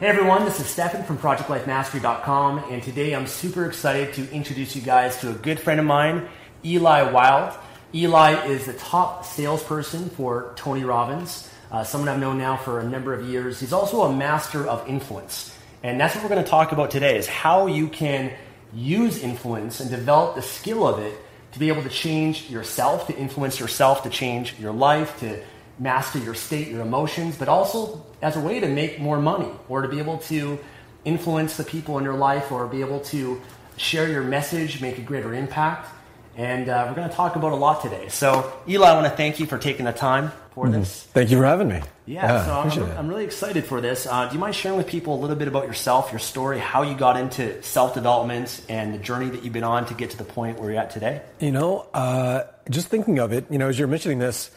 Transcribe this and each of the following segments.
Hey everyone, this is Stefan from ProjectLifeMastery.com, and today I'm super excited to introduce you guys to a good friend of mine, Eli Wilde. Eli is the top salesperson for Tony Robbins, uh, someone I've known now for a number of years. He's also a master of influence, and that's what we're going to talk about today: is how you can use influence and develop the skill of it to be able to change yourself, to influence yourself, to change your life, to master your state, your emotions, but also as a way to make more money or to be able to influence the people in your life or be able to share your message, make a greater impact. And uh, we're going to talk about a lot today. So, Eli, I want to thank you for taking the time for mm-hmm. this. Thank you for having me. Yeah, yeah so I'm, I'm, really excited for this. Uh, do you mind sharing with people a little bit about yourself, your story, how you got into self development, and the journey that you've been on to get to the point where you're at today? You know, uh, just thinking of it, you know, as you're mentioning this,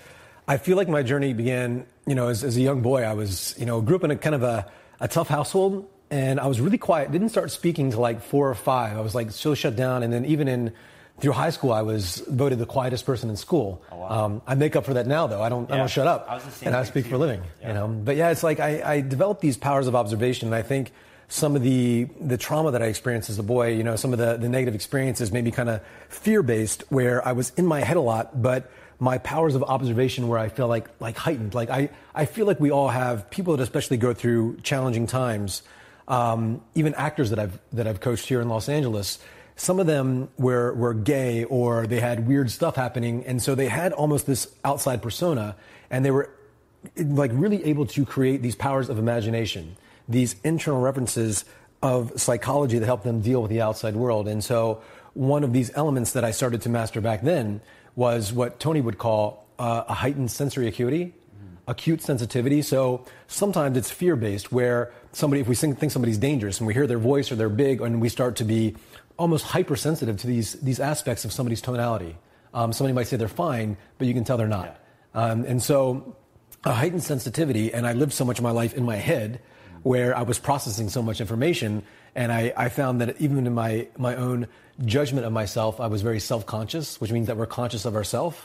I feel like my journey began, you know, as, as a young boy. I was, you know, grew up in a kind of a, a tough household, and I was really quiet. Didn't start speaking till like four or five. I was like so shut down, and then even in through high school, I was voted the quietest person in school. Oh, wow. um, I make up for that now, though. I don't, yeah. I don't shut up, I and I speak for a living. Yeah. You know, but yeah, it's like I, I developed these powers of observation, and I think some of the the trauma that I experienced as a boy, you know, some of the the negative experiences made me kind of fear based, where I was in my head a lot, but my powers of observation where I feel like like heightened. Like I, I feel like we all have people that especially go through challenging times. Um, even actors that I've that I've coached here in Los Angeles, some of them were were gay or they had weird stuff happening, and so they had almost this outside persona, and they were like really able to create these powers of imagination, these internal references of psychology that help them deal with the outside world. And so one of these elements that I started to master back then was what Tony would call uh, a heightened sensory acuity, acute sensitivity. So sometimes it's fear based, where somebody, if we think somebody's dangerous and we hear their voice or they're big, and we start to be almost hypersensitive to these, these aspects of somebody's tonality. Um, somebody might say they're fine, but you can tell they're not. Yeah. Um, and so a heightened sensitivity, and I lived so much of my life in my head where I was processing so much information, and I, I found that even in my, my own judgment of myself, I was very self conscious, which means that we're conscious of ourselves.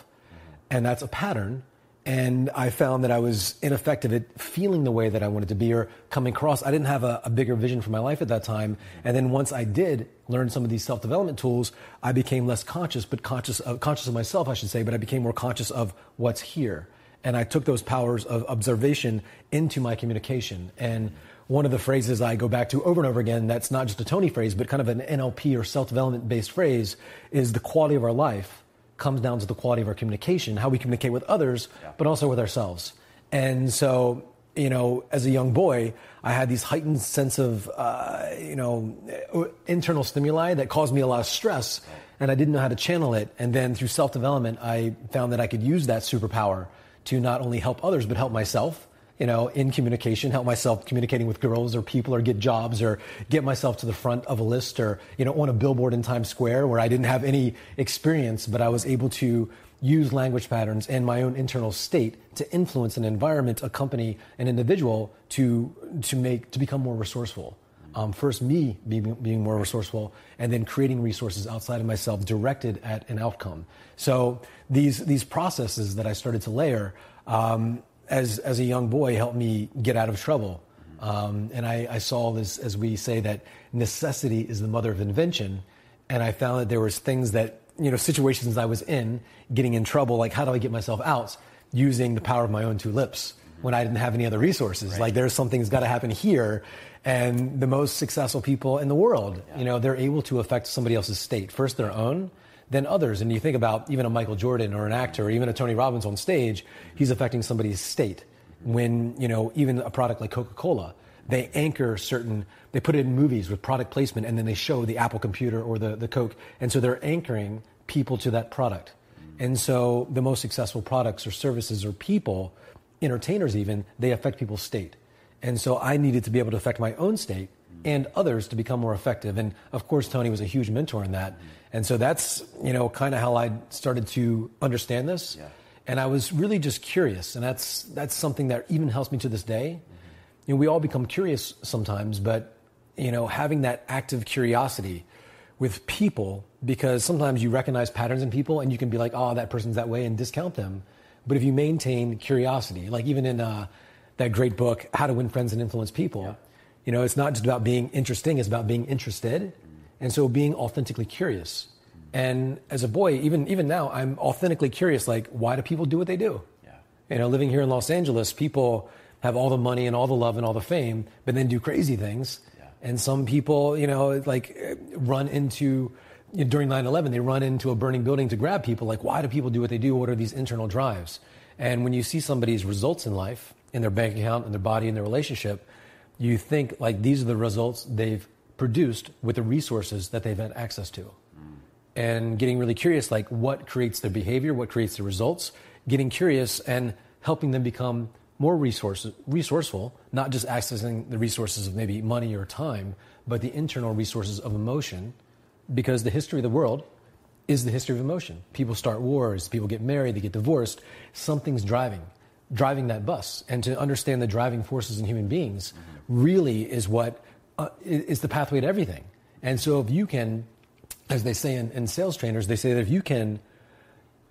And that's a pattern. And I found that I was ineffective at feeling the way that I wanted to be or coming across. I didn't have a, a bigger vision for my life at that time. And then once I did learn some of these self development tools, I became less conscious, but conscious of, conscious of myself, I should say, but I became more conscious of what's here. And I took those powers of observation into my communication. And one of the phrases I go back to over and over again, that's not just a Tony phrase, but kind of an NLP or self development based phrase, is the quality of our life comes down to the quality of our communication, how we communicate with others, yeah. but also with ourselves. And so you know, as a young boy, I had these heightened sense of, uh, you know, internal stimuli that caused me a lot of stress, and I didn't know how to channel it. And then through self development, I found that I could use that superpower to not only help others but help myself. You know, in communication, help myself communicating with girls or people or get jobs or get myself to the front of a list or, you know, on a billboard in Times Square where I didn't have any experience, but I was able to use language patterns and my own internal state to influence an environment, a company, an individual to to make to become more resourceful. Um, first, me being, being more resourceful, and then creating resources outside of myself directed at an outcome. So these these processes that I started to layer um, as as a young boy helped me get out of trouble. Um, and I, I saw this, as we say, that necessity is the mother of invention. And I found that there was things that you know, situations I was in, getting in trouble, like how do I get myself out using the power of my own two lips when I didn't have any other resources? Right. Like there's something's got to happen here. And the most successful people in the world, yeah. you know, they're able to affect somebody else's state, first their own, then others. And you think about even a Michael Jordan or an actor, or even a Tony Robbins on stage, he's affecting somebody's state. When, you know, even a product like Coca-Cola, they anchor certain, they put it in movies with product placement and then they show the Apple computer or the, the Coke. And so they're anchoring people to that product. And so the most successful products or services or people, entertainers even, they affect people's state. And so I needed to be able to affect my own state and others to become more effective. And of course, Tony was a huge mentor in that. And so that's, you know, kind of how I started to understand this. Yeah. And I was really just curious. And that's, that's something that even helps me to this day you know, we all become curious sometimes, but you know, having that active curiosity with people because sometimes you recognize patterns in people and you can be like, oh, that person's that way and discount them. But if you maintain curiosity, like even in uh, that great book, How to Win Friends and Influence People, yeah. You know, it's not just about being interesting, it's about being interested. And so being authentically curious. And as a boy, even even now, I'm authentically curious. Like, why do people do what they do? Yeah. You know, living here in Los Angeles, people have all the money and all the love and all the fame, but then do crazy things. Yeah. And some people, you know, like run into you know, during 9/11, they run into a burning building to grab people. Like, why do people do what they do? What are these internal drives? And when you see somebody's results in life, in their bank account, in their body, in their relationship, you think like these are the results they've produced with the resources that they've had access to. And getting really curious, like what creates their behavior, what creates the results, getting curious and helping them become more resourceful, not just accessing the resources of maybe money or time, but the internal resources of emotion, because the history of the world is the history of emotion. People start wars, people get married, they get divorced. Something's driving, driving that bus. And to understand the driving forces in human beings really is what uh, is the pathway to everything. And so if you can, as they say in, in sales trainers, they say that if you can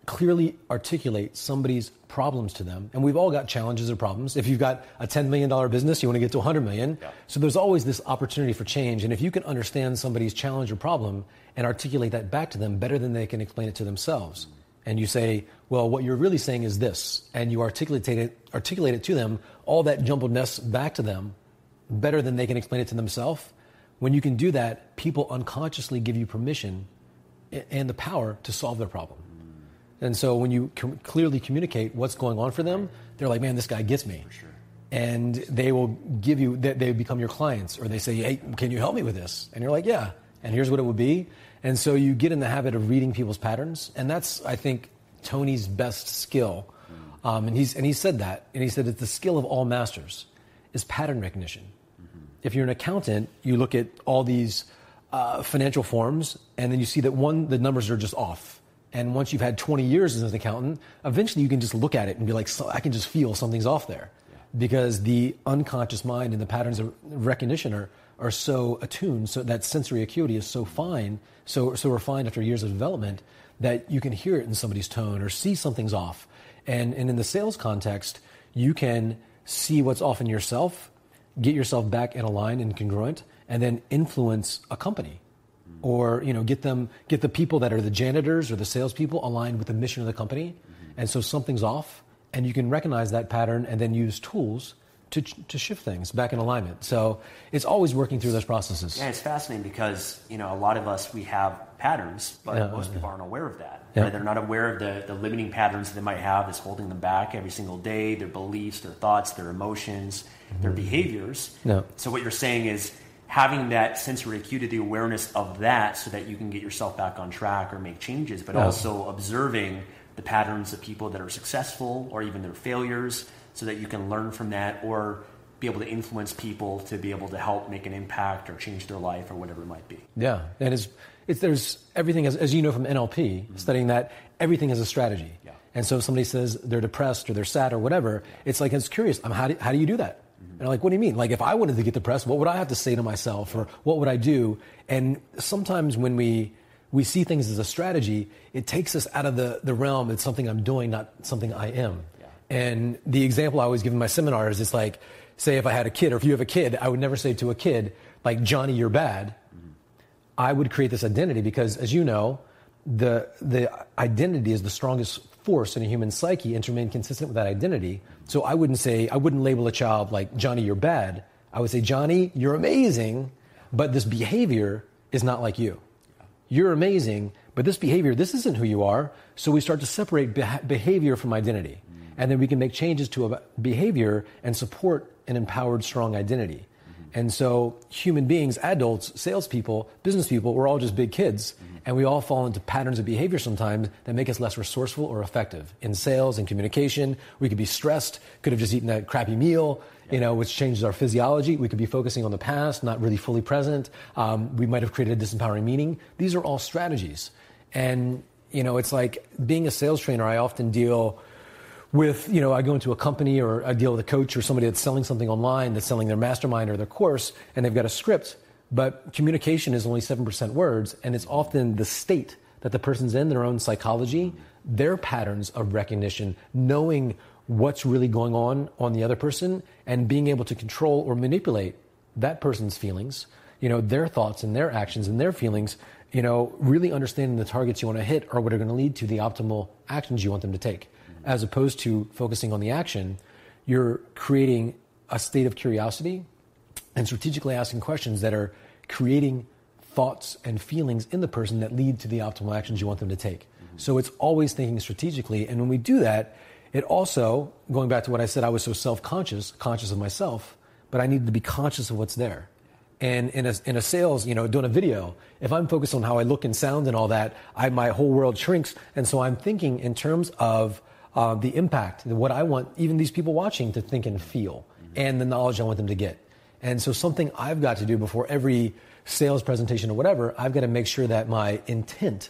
clearly articulate somebody's problems to them. And we've all got challenges or problems. If you've got a $10 million business, you want to get to 100 million. Yeah. So there's always this opportunity for change. And if you can understand somebody's challenge or problem and articulate that back to them better than they can explain it to themselves, and you say, well, what you're really saying is this, and you articulate it, articulate it to them, all that jumbled mess back to them better than they can explain it to themselves, when you can do that, people unconsciously give you permission and the power to solve their problem. And so when you com- clearly communicate what's going on for them, they're like, man, this guy gets me. Sure. And they will give you, they, they become your clients, or they say, hey, can you help me with this? And you're like, yeah. And here's what it would be. And so you get in the habit of reading people's patterns. And that's, I think, Tony's best skill. Um, and, he's, and he said that. And he said it's the skill of all masters is pattern recognition. Mm-hmm. If you're an accountant, you look at all these uh, financial forms, and then you see that one, the numbers are just off and once you've had 20 years as an accountant, eventually you can just look at it and be like, so I can just feel something's off there. Yeah. Because the unconscious mind and the patterns of recognition are, are so attuned, so that sensory acuity is so fine, so, so refined after years of development, that you can hear it in somebody's tone or see something's off. And, and in the sales context, you can see what's off in yourself, get yourself back in a line and congruent, and then influence a company or you know get them get the people that are the janitors or the salespeople aligned with the mission of the company, mm-hmm. and so something's off, and you can recognize that pattern and then use tools to to shift things back in alignment. So it's always working through those processes. Yeah, it's fascinating because you know a lot of us we have patterns, but yeah, most people aren't aware of that. Yeah. Right? They're not aware of the, the limiting patterns that they might have that's holding them back every single day, their beliefs, their thoughts, their emotions, mm-hmm. their behaviors. So what you're saying is having that sensory acuity awareness of that so that you can get yourself back on track or make changes, but also observing the patterns of people that are successful or even their failures so that you can learn from that or be able to influence people to be able to help make an impact or change their life or whatever it might be. Yeah, and it's, it's there's everything as, as you know from NLP mm-hmm. studying that everything has a strategy. Yeah. And so if somebody says they're depressed or they're sad or whatever, it's like it's curious. Um, how do, how do you do that? Mm-hmm. And I'm like, what do you mean? Like if I wanted to get depressed, what would I have to say to myself or what would I do? And sometimes when we we see things as a strategy, it takes us out of the, the realm. It's something I'm doing, not something I am. Yeah. And the example I always give in my seminars is like, say if I had a kid, or if you have a kid, I would never say to a kid, like, Johnny, you're bad. I would create this identity because, as you know, the, the identity is the strongest force in a human psyche and to remain consistent with that identity. So I wouldn't say, I wouldn't label a child like, Johnny, you're bad. I would say, Johnny, you're amazing, but this behavior is not like you. You're amazing, but this behavior, this isn't who you are. So we start to separate behavior from identity. And then we can make changes to a behavior and support an empowered, strong identity. And so human beings, adults, salespeople, business people, we're all just big kids. And we all fall into patterns of behavior sometimes that make us less resourceful or effective in sales and communication. We could be stressed, could have just eaten that crappy meal, you know, which changes our physiology. We could be focusing on the past, not really fully present. Um, we might have created a disempowering meaning. These are all strategies. And, you know, it's like being a sales trainer, I often deal with, you know, I go into a company or I deal with a coach or somebody that's selling something online that's selling their mastermind or their course and they've got a script, but communication is only 7% words and it's often the state that the person's in, their own psychology, their patterns of recognition, knowing what's really going on on the other person and being able to control or manipulate that person's feelings, you know, their thoughts and their actions and their feelings, you know, really understanding the targets you want to hit are what are going to lead to the optimal actions you want them to take as opposed to focusing on the action, you're creating a state of curiosity and strategically asking questions that are creating thoughts and feelings in the person that lead to the optimal actions you want them to take. Mm-hmm. So it's always thinking strategically. And when we do that, it also, going back to what I said, I was so self conscious, conscious of myself, but I needed to be conscious of what's there. And in a, in a sales, you know, doing a video, if I'm focused on how I look and sound and all that, I, my whole world shrinks. And so I'm thinking in terms of uh, the impact, what I want even these people watching to think and feel, and the knowledge I want them to get. And so, something I've got to do before every sales presentation or whatever, I've got to make sure that my intent,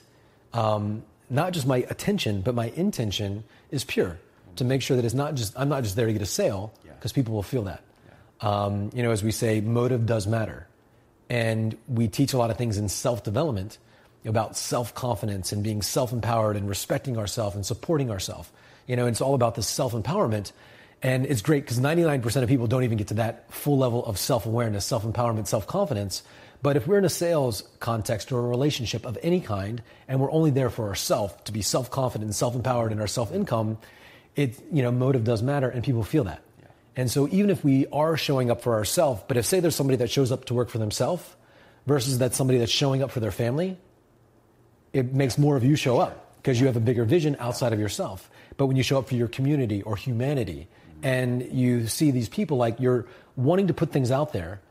um, not just my attention, but my intention is pure to make sure that it's not just, I'm not just there to get a sale, because people will feel that. Um, you know, as we say, motive does matter. And we teach a lot of things in self development about self confidence and being self empowered and respecting ourselves and supporting ourselves. You know, it's all about the self empowerment. And it's great because 99% of people don't even get to that full level of self awareness, self empowerment, self confidence. But if we're in a sales context or a relationship of any kind, and we're only there for ourselves to be self confident and self empowered in our self income, it you know motive does matter, and people feel that. Yeah. And so even if we are showing up for ourselves, but if say there's somebody that shows up to work for themselves versus that somebody that's showing up for their family, it makes more of you show up because you have a bigger vision outside of yourself. But when you show up for your community or humanity and you see these people like you're wanting to put things out there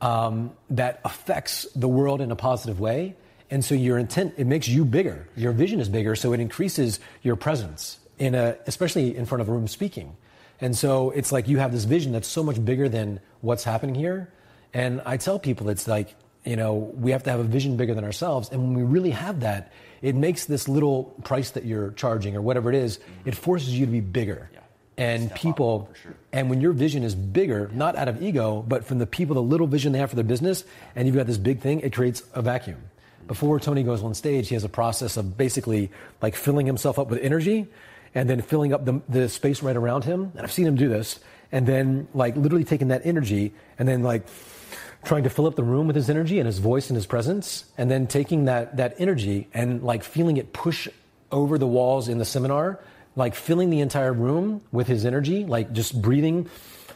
um, that affects the world in a positive way, and so your intent it makes you bigger. Your vision is bigger, so it increases your presence in a, especially in front of a room speaking. And so it's like you have this vision that's so much bigger than what's happening here. And I tell people it's like you know, we have to have a vision bigger than ourselves. And when we really have that, it makes this little price that you're charging or whatever it is, mm-hmm. it forces you to be bigger. Yeah. And Step people, sure. and when your vision is bigger, yeah. not out of ego, but from the people, the little vision they have for their business, and you've got this big thing, it creates a vacuum. Before Tony goes on stage, he has a process of basically like filling himself up with energy and then filling up the, the space right around him. And I've seen him do this. And then like literally taking that energy and then like trying to fill up the room with his energy and his voice and his presence, and then taking that, that energy and like feeling it push over the walls in the seminar, like filling the entire room with his energy, like just breathing,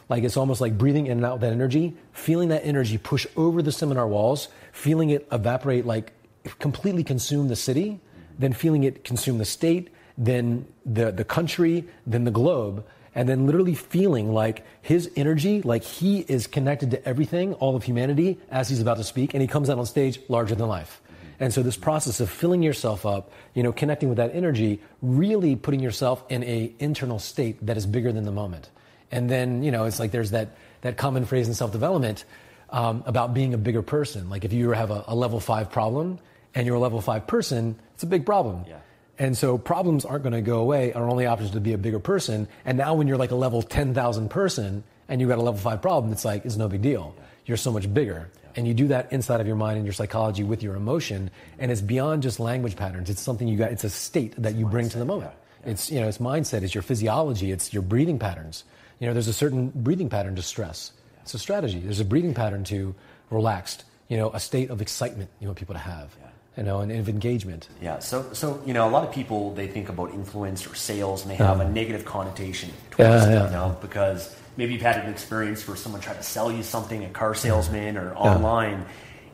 like it's almost like breathing in and out that energy, feeling that energy push over the seminar walls, feeling it evaporate like completely consume the city, then feeling it consume the state, then the, the country, then the globe, and then literally feeling like his energy, like he is connected to everything, all of humanity, as he's about to speak, and he comes out on stage larger than life. And so this process of filling yourself up, you know, connecting with that energy, really putting yourself in a internal state that is bigger than the moment. And then, you know, it's like there's that, that common phrase in self-development um, about being a bigger person. Like if you have a, a, level five problem and you're a level five person, it's a big problem. Yeah. And so problems aren't going to go away. Our only option is to be a bigger person. And now when you're like a level 10,000 person and you've got a level five problem, it's like, it's no big deal. You're so much bigger. And you do that inside of your mind and your psychology with your emotion. And it's beyond just language patterns. It's something you got, it's a state that you bring to the moment. It's, you know, it's mindset, it's your physiology, it's your breathing patterns. You know, there's a certain breathing pattern to stress. It's a strategy. There's a breathing pattern to relaxed, you know, a state of excitement you want people to have. Yeah. You know, and, of engagement. Yeah. So, so you know, a lot of people they think about influence or sales, and they have yeah. a uh-huh. negative connotation towards yeah, it, you know, because maybe you've had an experience where someone tried to sell you something, a car salesman or online,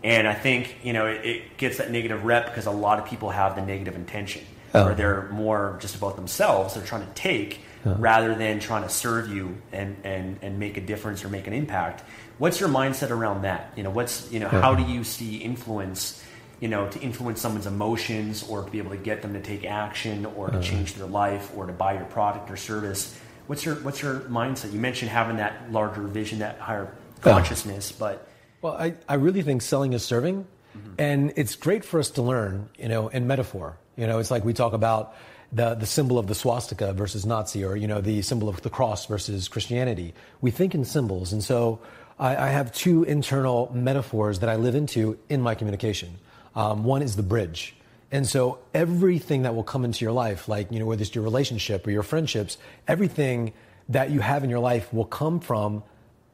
and I think you know it, it, gets that negative rep because a lot of people have the negative intention, where they're more just about themselves. They're trying to take yeah. rather than trying to serve you and, and, and make a difference or make an impact. What's your mindset around that? You know, what's, you know, yeah. how do you see influence, you know, to influence someone's emotions or to be able to get them to take action or to change their life or to buy your product or service? What's your, what's your mindset? You mentioned having that larger vision, that higher consciousness, but. Well, I, I really think selling is serving. Mm-hmm. And it's great for us to learn, you know, in metaphor. You know, it's like we talk about, the, the symbol of the swastika versus Nazi, or you know, the symbol of the cross versus Christianity. We think in symbols, and so I, I have two internal metaphors that I live into in my communication. Um, one is the bridge. And so everything that will come into your life, like, you know, whether it's your relationship or your friendships, everything that you have in your life will come from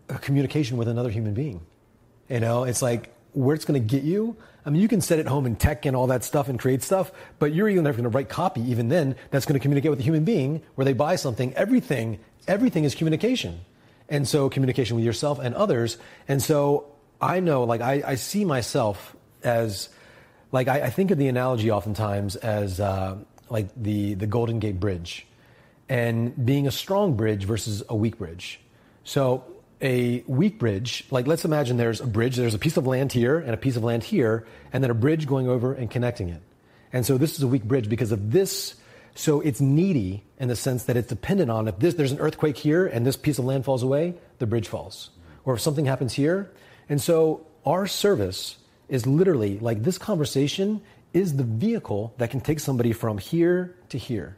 a communication with another human being. You know, it's like where it's going to get you. I mean, you can set it home and tech and all that stuff and create stuff, but you're even never going to write copy even then that's going to communicate with a human being where they buy something. Everything, everything is communication. And so communication with yourself and others. And so I know, like, I, I see myself as, like, I, I, think of the analogy oftentimes as, uh, like, the, the Golden Gate Bridge and being a strong bridge versus a weak bridge. So a weak bridge, like let's imagine there's a bridge, there's a piece of land here and a piece of land here, and then a bridge going over and connecting it. And so this is a weak bridge because of this. So it's needy in the sense that it's dependent on if this, there's an earthquake here and this piece of land falls away, the bridge falls. Or if something happens here. And so our service is literally like this conversation is the vehicle that can take somebody from here to here.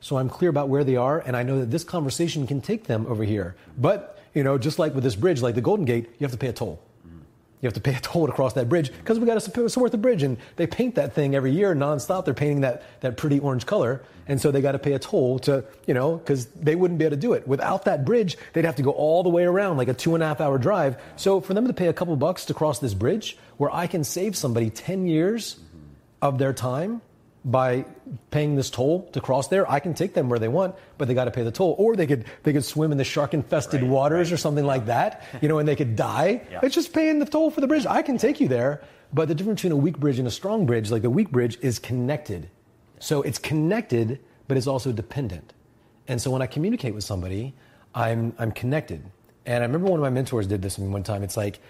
So I'm clear about where they are, and I know that this conversation can take them over here. But you know, just like with this bridge, like the Golden Gate, you have to pay a toll. You have to pay a toll to cross that bridge because we got to support the bridge. And they paint that thing every year nonstop. They're painting that, that pretty orange color. And so they got to pay a toll to, you know, because they wouldn't be able to do it. Without that bridge, they'd have to go all the way around, like a two and a half hour drive. So for them to pay a couple bucks to cross this bridge, where I can save somebody 10 years of their time by paying this toll to cross there. I can take them where they want, but they got to pay the toll. Or they could they could swim in the shark infested right, waters right. or something like that, you know, and they could die. yeah. It's just paying the toll for the bridge. I can take you there, but the difference between a weak bridge and a strong bridge, like the weak bridge, is connected. So it's connected, but it's also dependent. And so when I communicate with somebody, I'm I'm connected. And I remember one of my mentors did this to me one time. It's like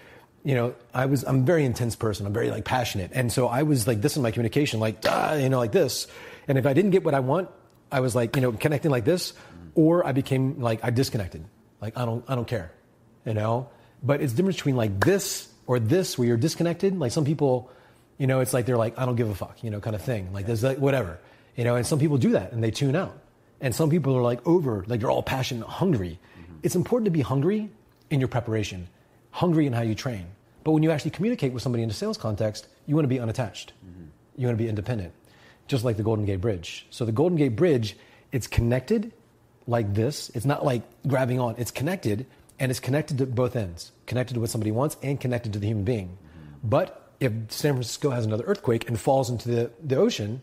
you know, I was, I'm a very intense person. I'm very like passionate. And so I was like this in my communication, like, ah, you know, like this. And if I didn't get what I want, I was like, you know, connecting like this, or I became like, I disconnected. Like, I don't, I don't care, you know? But it's difference between like this or this where you're disconnected. Like some people, you know, it's like they're like, I don't give a fuck, you know, kind of thing. Like there's like whatever, you know, and some people do that and they tune out. And some people are like over, like they're all passionate, hungry. Mm-hmm. It's important to be hungry in your preparation hungry in how you train. But when you actually communicate with somebody in a sales context, you want to be unattached. Mm-hmm. You want to be independent, just like the Golden Gate Bridge. So the Golden Gate Bridge, it's connected like this. It's not like grabbing on. It's connected, and it's connected to both ends, connected to what somebody wants and connected to the human being. Mm-hmm. But if San Francisco has another earthquake and falls into the, the ocean,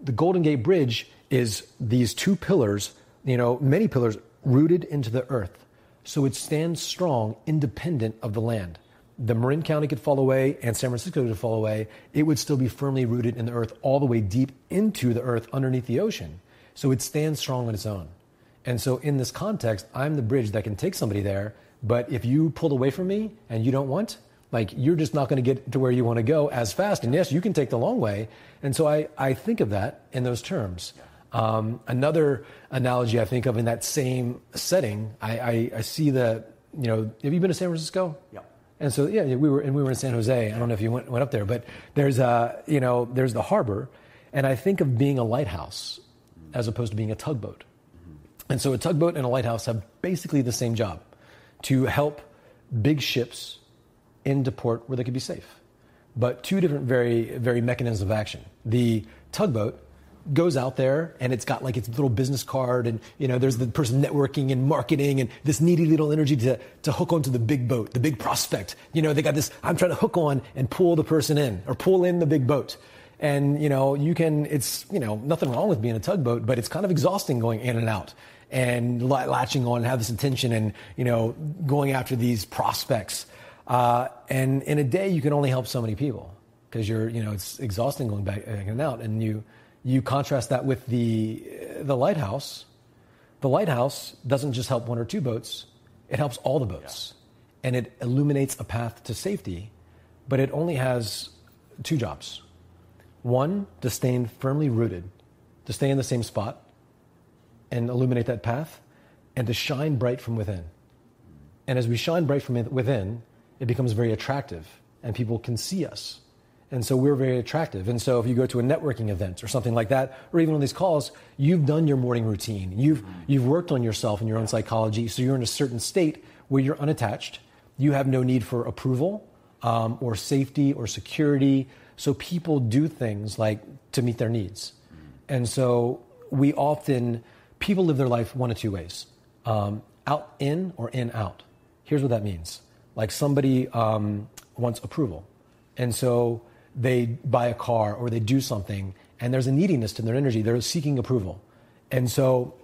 the Golden Gate Bridge is these two pillars, you know, many pillars rooted into the earth. So it stands strong, independent of the land. the Marin County could fall away and San Francisco could fall away, it would still be firmly rooted in the earth all the way deep into the earth underneath the ocean. So it stands strong on its own. And so in this context, I'm the bridge that can take somebody there. But if you pulled away from me and you don't want, like you're just not going to get to where you want to go as fast. And yes, you can take the long way. And so I, I think of that in those terms. Um, another analogy I think of in that same setting, I, I, I see that you know, have you been to San Francisco? Yeah. And so yeah, we were and we were in San Jose. I don't know if you went, went up there, but there's a you know there's the harbor, and I think of being a lighthouse as opposed to being a tugboat. And so a tugboat and a lighthouse have basically the same job to help big ships into port where they could be safe. But two different very very mechanisms of action. The tugboat goes out there and it's got like its little business card and you know there's the person networking and marketing and this needy little energy to, to hook onto the big boat the big prospect. You know they got this i'm trying to hook on and pull the person in or pull in the big boat. And you know you can it's you know nothing wrong with being a tugboat but it's kind of exhausting going in and out and latching on and have this attention and you know going after these prospects. Uh, and in a day you can only help so many people because you're you know it's exhausting going back in and out and you you contrast that with the, uh, the lighthouse. The lighthouse doesn't just help one or two boats, it helps all the boats. Yeah. And it illuminates a path to safety, but it only has two jobs. One, to stay firmly rooted, to stay in the same spot and illuminate that path, and to shine bright from within. And as we shine bright from within, it becomes very attractive, and people can see us. And so we're very attractive. And so if you go to a networking event or something like that, or even on these calls, you've done your morning routine. You've, you've worked on yourself and your own psychology. So you're in a certain state where you're unattached. You have no need for approval um, or safety or security. So people do things like to meet their needs. And so we often, people live their life one of two ways um, out in or in out. Here's what that means like somebody um, wants approval. And so they buy a car or they do something and there's a neediness to their energy. They're seeking approval. And so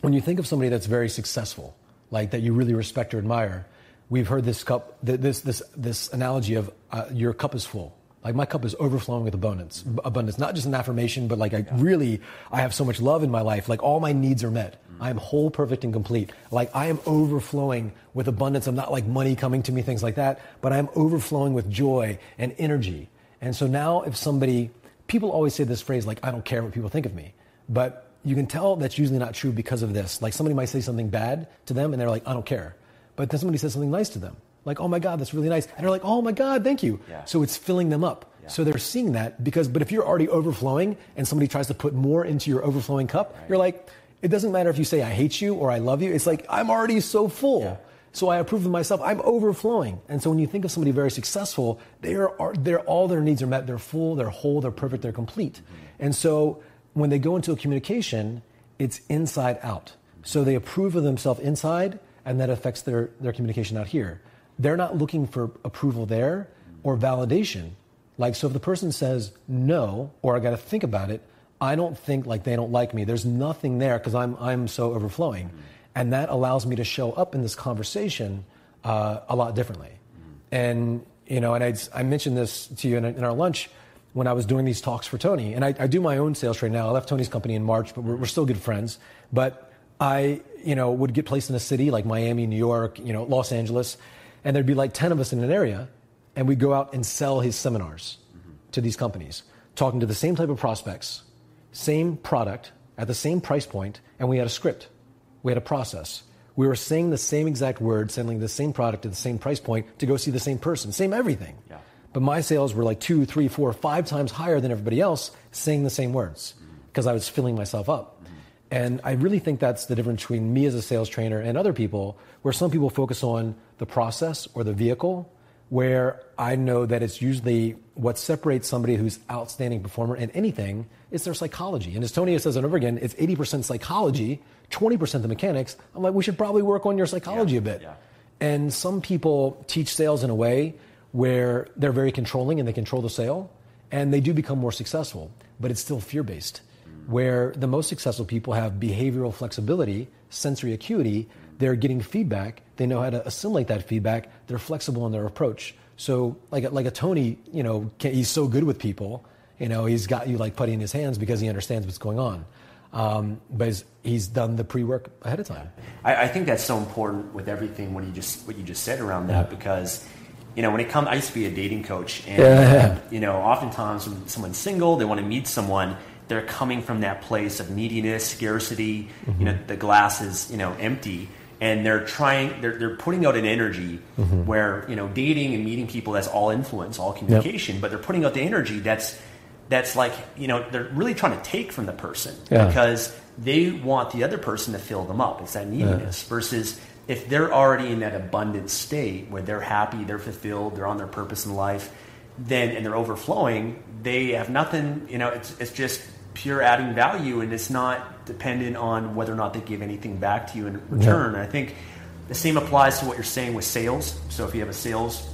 when you think of somebody that's very successful, like that you really respect or admire, we've heard this cup, this, this, this analogy of uh, your cup is full. Like my cup is overflowing with abundance. Abundance, not just an affirmation, but like I really, I have so much love in my life. Like all my needs are met. I am whole, perfect, and complete. Like I am overflowing with abundance. I'm not like money coming to me, things like that, but I'm overflowing with joy and energy. And so now, if somebody, people always say this phrase, like, I don't care what people think of me. But you can tell that's usually not true because of this. Like, somebody might say something bad to them, and they're like, I don't care. But then somebody says something nice to them. Like, oh my God, that's really nice. And they're like, oh my God, thank you. Yeah. So it's filling them up. Yeah. So they're seeing that because, but if you're already overflowing and somebody tries to put more into your overflowing cup, right. you're like, it doesn't matter if you say I hate you or I love you. It's like, I'm already so full. Yeah. So I approve of myself. I'm overflowing. And so when you think of somebody very successful, they are, they're, all their needs are met. They're full, they're whole, they're perfect, they're complete. Mm-hmm. And so when they go into a communication, it's inside out. So they approve of themselves inside, and that affects their, their communication out here. They're not looking for approval there or validation. Like, so if the person says no, or I got to think about it, I don't think like they don't like me. There's nothing there because I'm, I'm so overflowing. Mm-hmm. And that allows me to show up in this conversation uh, a lot differently. And, you know, and I, I mentioned this to you in, in, our lunch when I was doing these talks for Tony. And I, I do my own sales training now. I left Tony's company in March, but we're, we're still good friends. But I, you know, would get placed in a city like Miami, New York, you know, Los Angeles, and there'd be like 10 of us in an area, and we'd go out and sell his seminars mm-hmm. to these companies, talking to the same type of prospects, same product, at the same price point, and we had a script. We had a process. We were saying the same exact words, selling the same product at the same price point to go see the same person, same everything. Yeah. But my sales were like two, three, four, five times higher than everybody else saying the same words because mm-hmm. I was filling myself up. Mm-hmm. And I really think that's the difference between me as a sales trainer and other people, where some people focus on the process or the vehicle, where I know that it's usually what separates somebody who's outstanding performer in anything is their psychology. And as Tony says over again, it's 80% psychology, 20% of the mechanics. I'm like, we should probably work on your psychology yeah, a bit. Yeah. And some people teach sales in a way where they're very controlling and they control the sale, and they do become more successful, but it's still fear based. Mm. Where the most successful people have behavioral flexibility, sensory acuity, they're getting feedback, they know how to assimilate that feedback, they're flexible in their approach. So like like a Tony, you know, he's so good with people. You know, he's got you like putty in his hands because he understands what's going on. Um, but he's, he's, done the pre-work ahead of time. I, I, think that's so important with everything what you just what you just said around that yeah. because you know when it comes, I used to be a dating coach, and yeah. you know oftentimes when someone's single, they want to meet someone. They're coming from that place of neediness, scarcity. Mm-hmm. You know, the glass is you know empty, and they're trying. They're they're putting out an energy mm-hmm. where you know dating and meeting people that's all influence, all communication, yep. but they're putting out the energy that's that's like you know they're really trying to take from the person yeah. because they want the other person to fill them up it's that neediness yeah. versus if they're already in that abundant state where they're happy they're fulfilled they're on their purpose in life then and they're overflowing they have nothing you know it's, it's just pure adding value and it's not dependent on whether or not they give anything back to you in return yeah. i think the same applies to what you're saying with sales so if you have a sales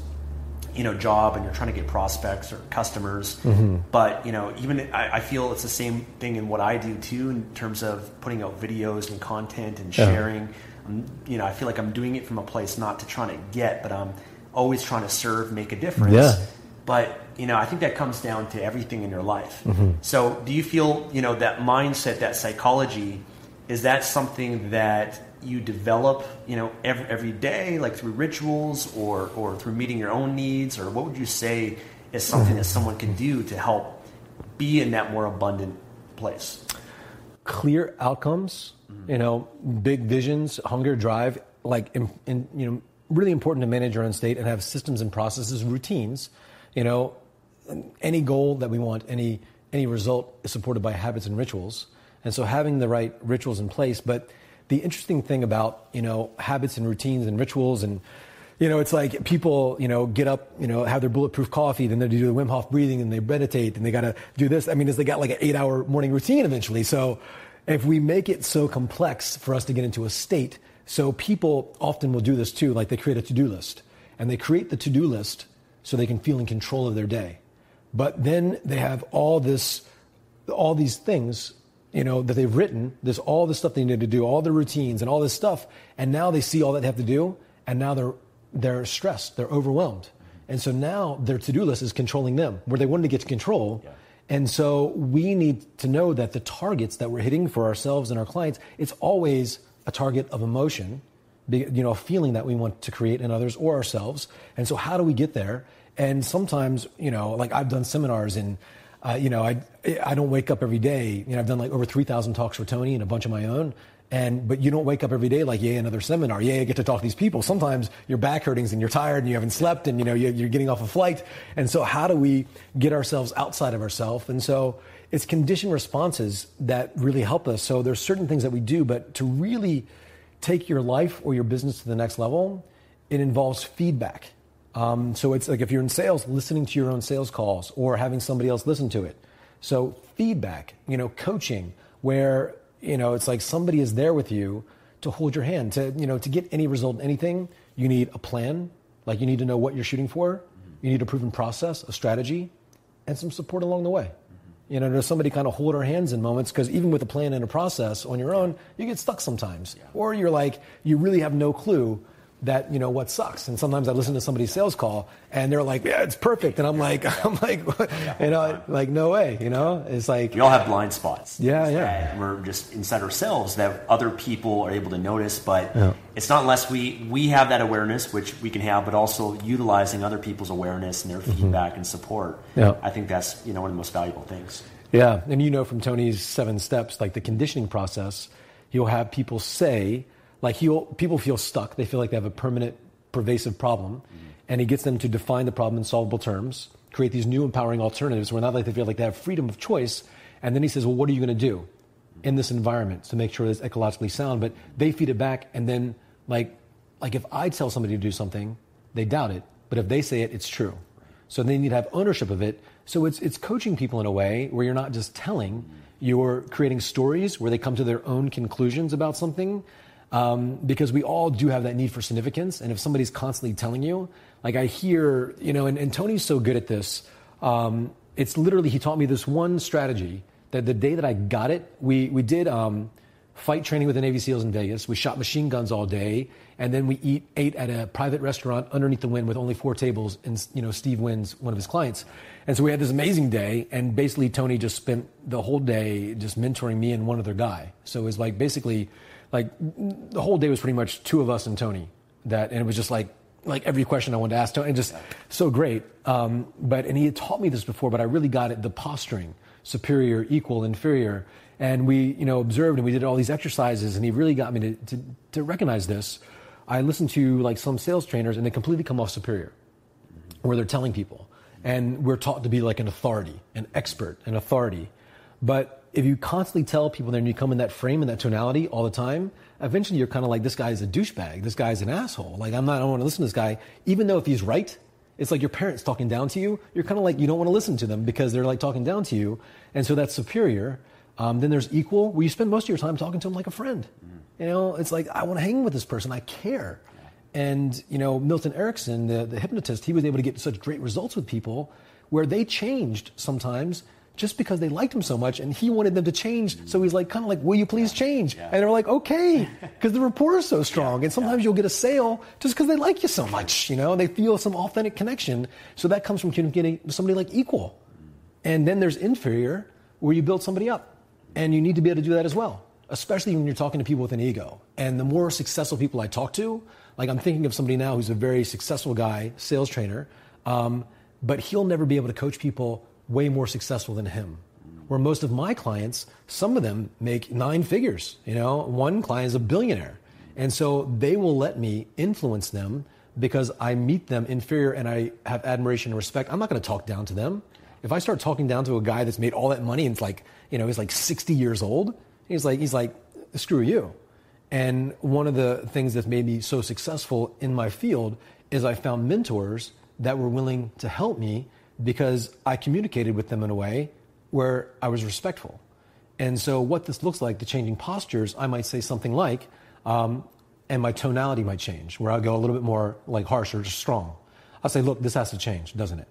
you know job and you're trying to get prospects or customers mm-hmm. but you know even I, I, feel it's the same thing in what i do too in terms of putting out videos and content and sharing yeah. You know i feel like i'm doing it from a place not to trying to get but i'm always trying to serve make a difference yeah. but you know i think that comes down to everything in your life mm-hmm. so do you feel you know that mindset that psychology is that something that you develop, you know, every, every day, like through rituals or, or through meeting your own needs? Or what would you say is something that someone can do to help be in that more abundant place? Clear outcomes, mm-hmm. you know, big visions, hunger, drive, like, in, in, you know, really important to manage your own state and have systems and processes, routines. You know, any goal that we want, any any result is supported by habits and rituals. And so having the right rituals in place, but the interesting thing about you know habits and routines and rituals and you know, it's like people, you know, get up, you know, have their bulletproof coffee, then they do the Wim Hof breathing and they meditate and they got to do this. I mean, is they got like an eight hour morning routine eventually. So if we make it so complex for us to get into a state, so people often will do this too, like they create a to do list and they create the to do list so they can feel in control of their day. But then they have all this, all these things you know, that they've written. There's all the stuff they need to do, all the routines and all this stuff. And now they see all that they have to do, and now they're they're stressed, they're overwhelmed. And so now their to-do list is controlling them, where they wanted to get to control. Yeah. And so we need to know that the targets that we're hitting for ourselves and our clients, it's always a target of emotion, you know, a feeling that we want to create in others or ourselves. And so how do we get there? And sometimes, you know, like I've done seminars in uh, you know, I I don't wake up every day. You know, I've done like over three thousand talks for Tony and a bunch of my own. And but you don't wake up every day like, yay, another seminar. Yay, I get to talk to these people. Sometimes your back hurtings and you're tired and you haven't slept and you know you're getting off a flight. And so how do we get ourselves outside of ourselves? And so it's conditioned responses that really help us. So there's certain things that we do, but to really take your life or your business to the next level, it involves feedback. Um, so it's like if you're in sales, listening to your own sales calls or having somebody else listen to it. So feedback, you know, coaching, where you know it's like somebody is there with you to hold your hand. To you know, to get any result in anything, you need a plan. Like you need to know what you're shooting for. You need a proven process, a strategy, and some support along the way. You know, does somebody kind of hold our hands in moments? Because even with a plan and a process on your own, you get stuck sometimes. Yeah. Or you're like, you really have no clue that you know what sucks. And sometimes I listen to somebody's sales call and they're like, "Yeah, it's perfect," and I'm like, I'm like, you know, like no way, you know. It's like we all have blind spots. Yeah, yeah. We're just inside ourselves that other people are able to notice, but yeah. it's not unless we we have that awareness, which we can have, but also utilizing other people's awareness and their mm-hmm. feedback and support. Yeah. I think that's you know one of the most valuable things. Yeah, and you know from Tony's seven steps, like the conditioning process, he'll have people say like he people feel stuck. They feel like they have a permanent, pervasive problem, mm-hmm. and he gets them to define the problem in solvable terms, create these new empowering alternatives where not like they feel like they have freedom of choice. And then he says, well, what are you going to do in this environment to make sure it's ecologically sound? But they feed it back, and then like like if I tell somebody to do something, they doubt it. But if they say it, it's true. So they need to have ownership of it. So it's it's coaching people in a way where you're not just telling, you're creating stories where they come to their own conclusions about something um, because we all do have that need for significance. And if somebody's constantly telling you, like I hear, you know, and, and Tony's so good at this. Um, it's literally he taught me this one strategy that the day that I got it, we we did um, fight training with the Navy SEALs in Vegas. We shot machine guns all day, and then we eat ate at a private restaurant underneath the Wynn with only four tables. And you know, Steve Wynn's one of his clients, and so we had this amazing day. And basically, Tony just spent the whole day just mentoring me and one other guy. So it was like basically, like the whole day was pretty much two of us and Tony. That and it was just like like every question I wanted to ask Tony, and just so great. Um, but and he had taught me this before, but I really got it the posturing, superior, equal, inferior and we, you know, observed and we did all these exercises, and he really got me to, to, to recognize this. I listened to like some sales trainers, and they completely come off superior, where they're telling people, and we're taught to be like an authority, an expert, an authority. But if you constantly tell people, then you come in that frame and that tonality all the time, eventually you're kind of like, this guy is a douchebag. This guy is an asshole. Like, I'm not, I don't want to listen to this guy, even though if he's right, it's like your parents talking down to you. You're kind of like, you don't want to listen to them because they're like talking down to you. And so that's superior. Um, then there's equal, where you spend most of your time talking to them like a friend. Mm. You know, it's like, I want to hang with this person, I care. And, you know, Milton Erickson, the, the hypnotist, he was able to get such great results with people where they changed sometimes just because they liked him so much and he wanted them to change. So he's like, kind of like, will you please change? Yeah. And they're like, okay, because the rapport is so strong. And sometimes you'll get a sale just because they like you so much, you know, they feel some authentic connection. So that comes from communicating with somebody like equal. And then there's inferior, where you build somebody up. And you need to be able to do that as well, especially when you're talking to people with an ego. And the more successful people I talk to, like I'm thinking of somebody now who's a very successful guy, sales trainer, um, but he'll never be able to coach people way more successful than him. Where most of my clients, some of them make nine figures. You know, one client is a billionaire. And so they will let me influence them because I meet them inferior and I have admiration and respect. I'm not going to talk down to them. If I start talking down to a guy that's made all that money and it's like, you know, he's like 60 years old, he's like, he's like, screw you. And one of the things that's made me so successful in my field is I found mentors that were willing to help me because I communicated with them in a way where I was respectful. And so, what this looks like, the changing postures, I might say something like, um, and my tonality might change, where I'll go a little bit more like harsh or just strong. I'll say, look, this has to change, doesn't it?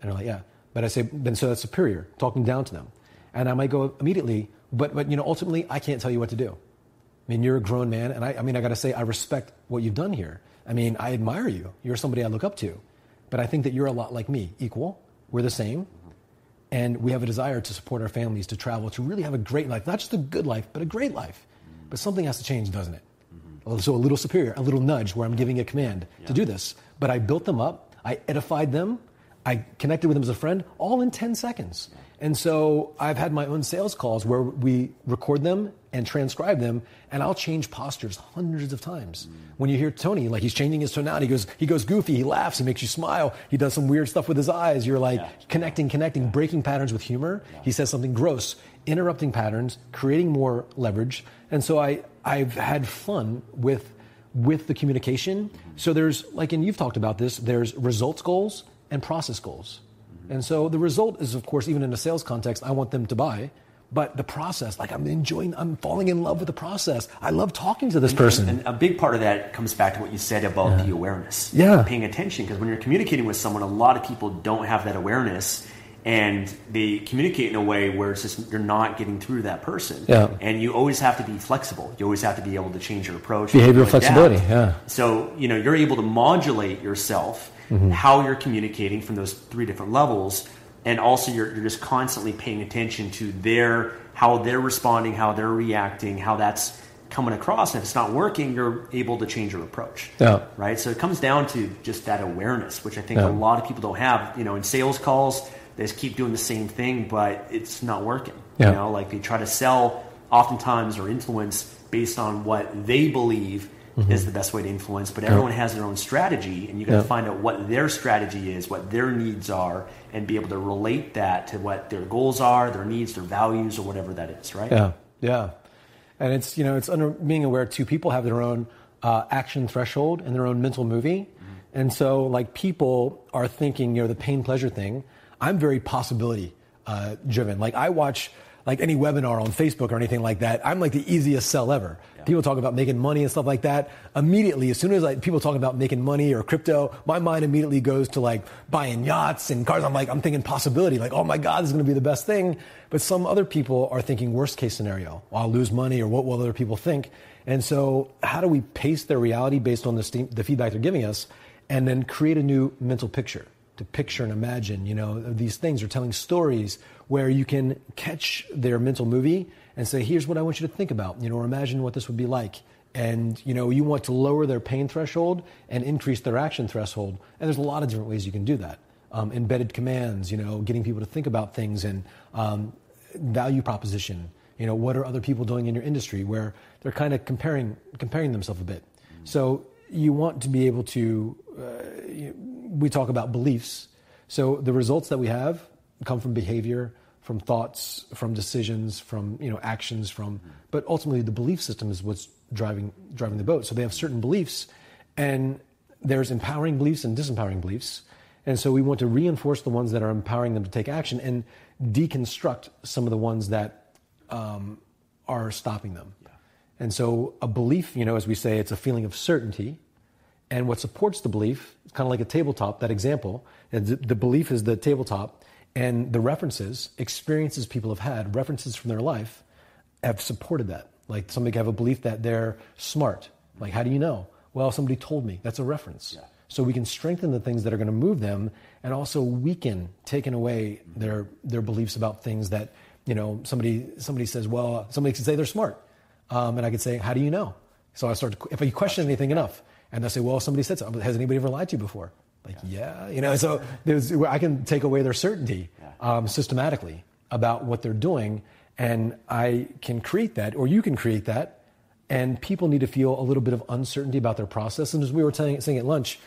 And they're like, yeah. But I say, then so that's superior, talking down to them. And I might go immediately, but, but you know, ultimately, I can't tell you what to do. I mean, you're a grown man, and I, I mean, I got to say, I respect what you've done here. I mean, I admire you. You're somebody I look up to. But I think that you're a lot like me, equal. We're the same. And we have a desire to support our families, to travel, to really have a great life. Not just a good life, but a great life. But something has to change, doesn't it? Mm-hmm. So a little superior, a little nudge where I'm giving a command yeah. to do this. But I built them up, I edified them, I connected with them as a friend, all in 10 seconds. And so I've had my own sales calls where we record them and transcribe them, and I'll change postures hundreds of times. Mm. When you hear Tony, like he's changing his tonality, he goes, he goes goofy, he laughs, he makes you smile, he does some weird stuff with his eyes. You're like yeah. connecting, connecting, yeah. breaking patterns with humor. Yeah. He says something gross, interrupting patterns, creating more leverage. And so I, I've had fun with with the communication. Mm-hmm. So there's like, and you've talked about this. There's results goals and process goals. And so the result is, of course, even in a sales context, I want them to buy. But the process, like I'm enjoying, I'm falling in love with the process. I love talking to this person. And, a big part of that comes back to what you said about yeah. the awareness. Yeah. Paying attention. Because when you're communicating with someone, a lot of people don't have that awareness and they communicate in a way where it's just you're not getting through that person. Yeah. And you always have to be flexible. You always have to be able to change your approach. Behavioral flexibility, yeah. So, you know, you're able to modulate yourself mm-hmm. how you're communicating from those three different levels. And also you're, you're just constantly paying attention to their how they're responding, how they're reacting, how that's coming across. And if it's not working, you're able to change your approach. Yeah. Right. So it comes down to just that awareness, which I think yeah. a lot of people don't have. You know, in sales calls, they just keep doing the same thing, but it's not working. Yeah. You know, like they try to sell oftentimes or influence based on what they believe mm-hmm. is the best way to influence. But everyone has their own strategy, and you got to find out what their strategy is, what their needs are, and be able to relate that to what their goals are, their needs, their values, or whatever that is. Right? Yeah, yeah. And it's you know it's under being aware too. People have their own uh, action threshold and their own mental movie, mm-hmm. and so like people are thinking you know the pain pleasure thing. I'm very possibility uh, driven. Like I watch like any webinar on Facebook or anything like that, I'm like the easiest sell ever. Yeah. People talk about making money and stuff like that. Immediately, as soon as like people talk about making money or crypto, my mind immediately goes to like buying yachts and cars. I'm like, I'm thinking possibility, like, oh my God, this is going to be the best thing. But some other people are thinking worst case scenario. I'll lose money or what will other people think? And so, how do we pace their reality based on the, the feedback they're giving us, and then create a new mental picture to picture and imagine? You know, these things are telling stories where you can catch their mental movie and say, "Here's what I want you to think about." You know, or imagine what this would be like. And you know, you want to lower their pain threshold and increase their action threshold. And there's a lot of different ways you can do that. Um, embedded commands, you know, getting people to think about things and um, value proposition you know, what are other people doing in your industry where they're kind of comparing, comparing themselves a bit. So you want to be able to, uh, you, we talk about beliefs. So the results that we have come from behavior, from thoughts, from decisions, from you know actions, from. But ultimately, the belief system is what's driving driving the boat. So they have certain beliefs, and there's empowering beliefs and disempowering beliefs. And so we want to reinforce the ones that are empowering them to take action and deconstruct some of the ones that um, are stopping them. Yeah. And so a belief, you know, as we say, it's a feeling of certainty. And what supports the belief, it's kind of like a tabletop, that example, the belief is the tabletop, and the references, experiences people have had, references from their life, have supported that. Like somebody can have a belief that they're smart. Like, how do you know? Well, somebody told me. That's a reference. Yeah. So we can strengthen the things that are going to move them and also weaken, taking away their, their beliefs about things that you know, somebody somebody says, well, somebody can say they're smart, um, and I could say, how do you know? So I start to, if you question anything enough, and they say, well, somebody said so. Has anybody ever lied to you before? Like, yeah, yeah. you know. So there's, I can take away their certainty um, systematically about what they're doing, and I can create that, or you can create that, and people need to feel a little bit of uncertainty about their process. And as we were saying, saying at lunch,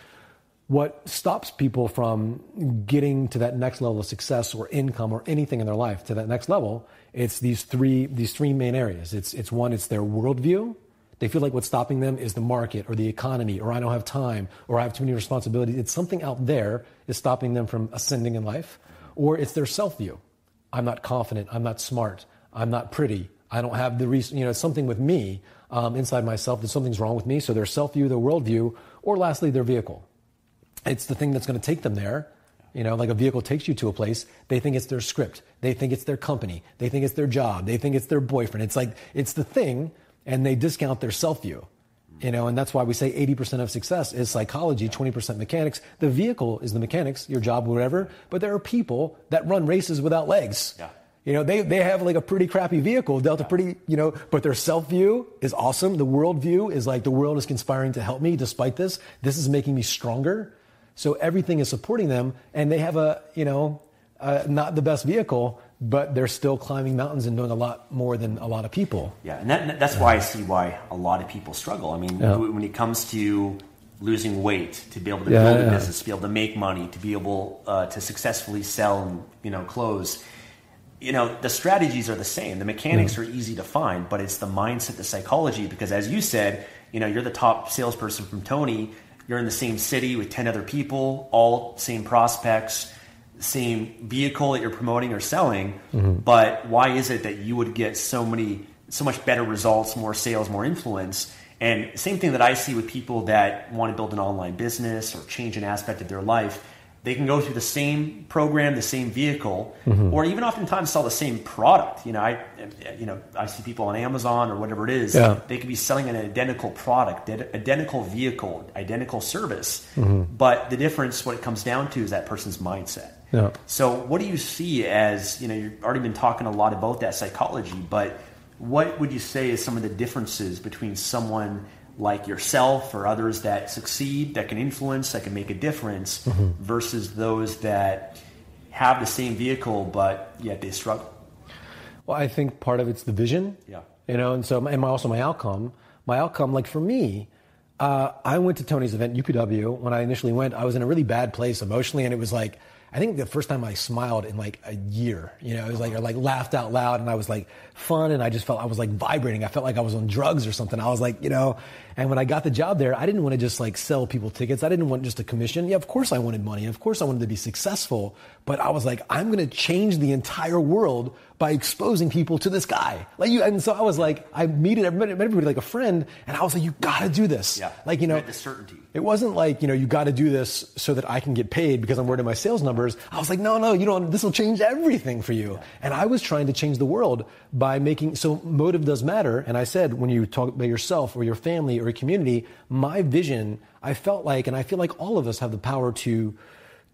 what stops people from getting to that next level of success or income or anything in their life to that next level it's these three these three main areas it's it's one it's their worldview they feel like what's stopping them is the market or the economy or i don't have time or i have too many responsibilities it's something out there is stopping them from ascending in life or it's their self-view i'm not confident i'm not smart i'm not pretty i don't have the reason you know something with me um, inside myself that something's wrong with me so their self-view their worldview or lastly their vehicle it's the thing that's going to take them there. You know, like a vehicle takes you to a place, they think it's their script. They think it's their company. They think it's their job. They think it's their boyfriend. It's like, it's the thing, and they discount their self view. You know, and that's why we say 80% of success is psychology, 20% mechanics. The vehicle is the mechanics, your job, whatever. But there are people that run races without legs. Yeah. You know, they, they have like a pretty crappy vehicle, dealt a pretty, you know, but their self view is awesome. The world view is like the world is conspiring to help me despite this. This is making me stronger. So everything is supporting them, and they have a, you know, uh, not the best vehicle, but they're still climbing mountains and doing a lot more than a lot of people. Yeah, and that, that's why I see why a lot of people struggle. I mean, yeah. when it comes to losing weight, to be able to yeah, build a yeah. business, to be able to make money, to be able uh, to successfully sell and you know clothes, you know the strategies are the same. The mechanics are easy to find, but it's the mindset, the psychology. Because as you said, you know, you're the top salesperson from Tony you're in the same city with 10 other people, all same prospects, same vehicle that you're promoting or selling. Mm-hmm. But why is it that you would get so many, so much better results, more sales, more influence? And same thing that I see with people that want to build an online business or change an aspect of their life they can go through the same program, the same vehicle, mm-hmm. or even oftentimes sell the same product. You know, I, you know, I see people on Amazon or whatever it is. Yeah. They could be selling an identical product, identical vehicle, identical service, mm-hmm. but the difference, what it comes down to, is that person's mindset. Yeah. So, what do you see as you know? You've already been talking a lot about that psychology, but what would you say is some of the differences between someone like yourself or others that succeed, that can influence, that can make a difference, mm-hmm. versus those that have the same vehicle but yet they struggle? Well, I think part of it's the vision. Yeah. You know, and so and also my outcome. My outcome, like for me, uh, I went to Tony's event, UPW. When I initially went, I was in a really bad place emotionally, and it was like I think the first time I smiled in like a year, you know, it was like, I like laughed out loud and I was like fun and I just felt I was like vibrating. I felt like I was on drugs or something. I was like, you know, and when I got the job there, I didn't want to just like sell people tickets. I didn't want just a commission. Yeah, of course I wanted money. Of course I wanted to be successful, but I was like, I'm going to change the entire world by exposing people to this guy. Like you, and so I was like, I met everybody, everybody like a friend, and I was like, you got to do this. Yeah. Like you know, the certainty. It wasn't like you know, you got to do this so that I can get paid because I'm worried about my sales numbers. I was like, no, no, you don't. This will change everything for you. Yeah. And I was trying to change the world by making so motive does matter. And I said, when you talk about yourself or your family or community, my vision, I felt like, and I feel like all of us have the power to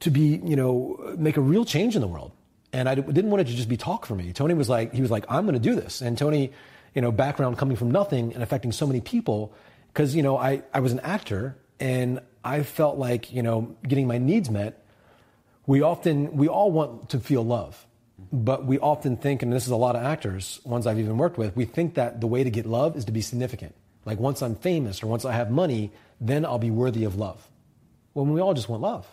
to be, you know, make a real change in the world. And I didn't want it to just be talk for me. Tony was like, he was like, I'm going to do this. And Tony, you know, background coming from nothing and affecting so many people, because, you know, I, I was an actor and I felt like, you know, getting my needs met, we often, we all want to feel love. But we often think, and this is a lot of actors, ones I've even worked with, we think that the way to get love is to be significant. Like once I'm famous or once I have money, then I'll be worthy of love. Well, we all just want love.